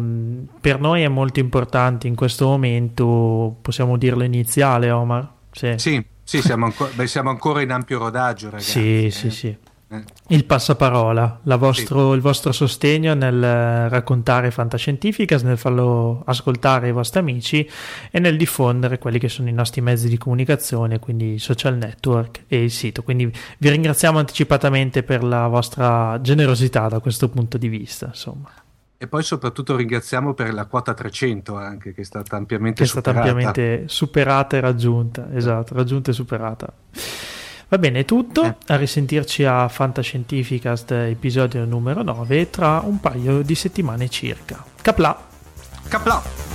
per noi è molto importante in questo momento, possiamo dirlo iniziale, Omar? Sì. sì sì, siamo, anco- beh, siamo ancora in ampio rodaggio, ragazzi. Sì, eh? sì, sì. Eh. Il passaparola, vostro, sì. il vostro sostegno nel raccontare Fantascientificas, nel farlo ascoltare ai vostri amici e nel diffondere quelli che sono i nostri mezzi di comunicazione, quindi i social network e il sito. Quindi vi ringraziamo anticipatamente per la vostra generosità da questo punto di vista. Insomma. E poi soprattutto ringraziamo per la quota 300 anche che è stata ampiamente che è stata ampiamente superata e raggiunta, esatto, raggiunta e superata. Va bene, è tutto, eh. a risentirci a Fantascientificast episodio numero 9 tra un paio di settimane circa. Capla! Capla!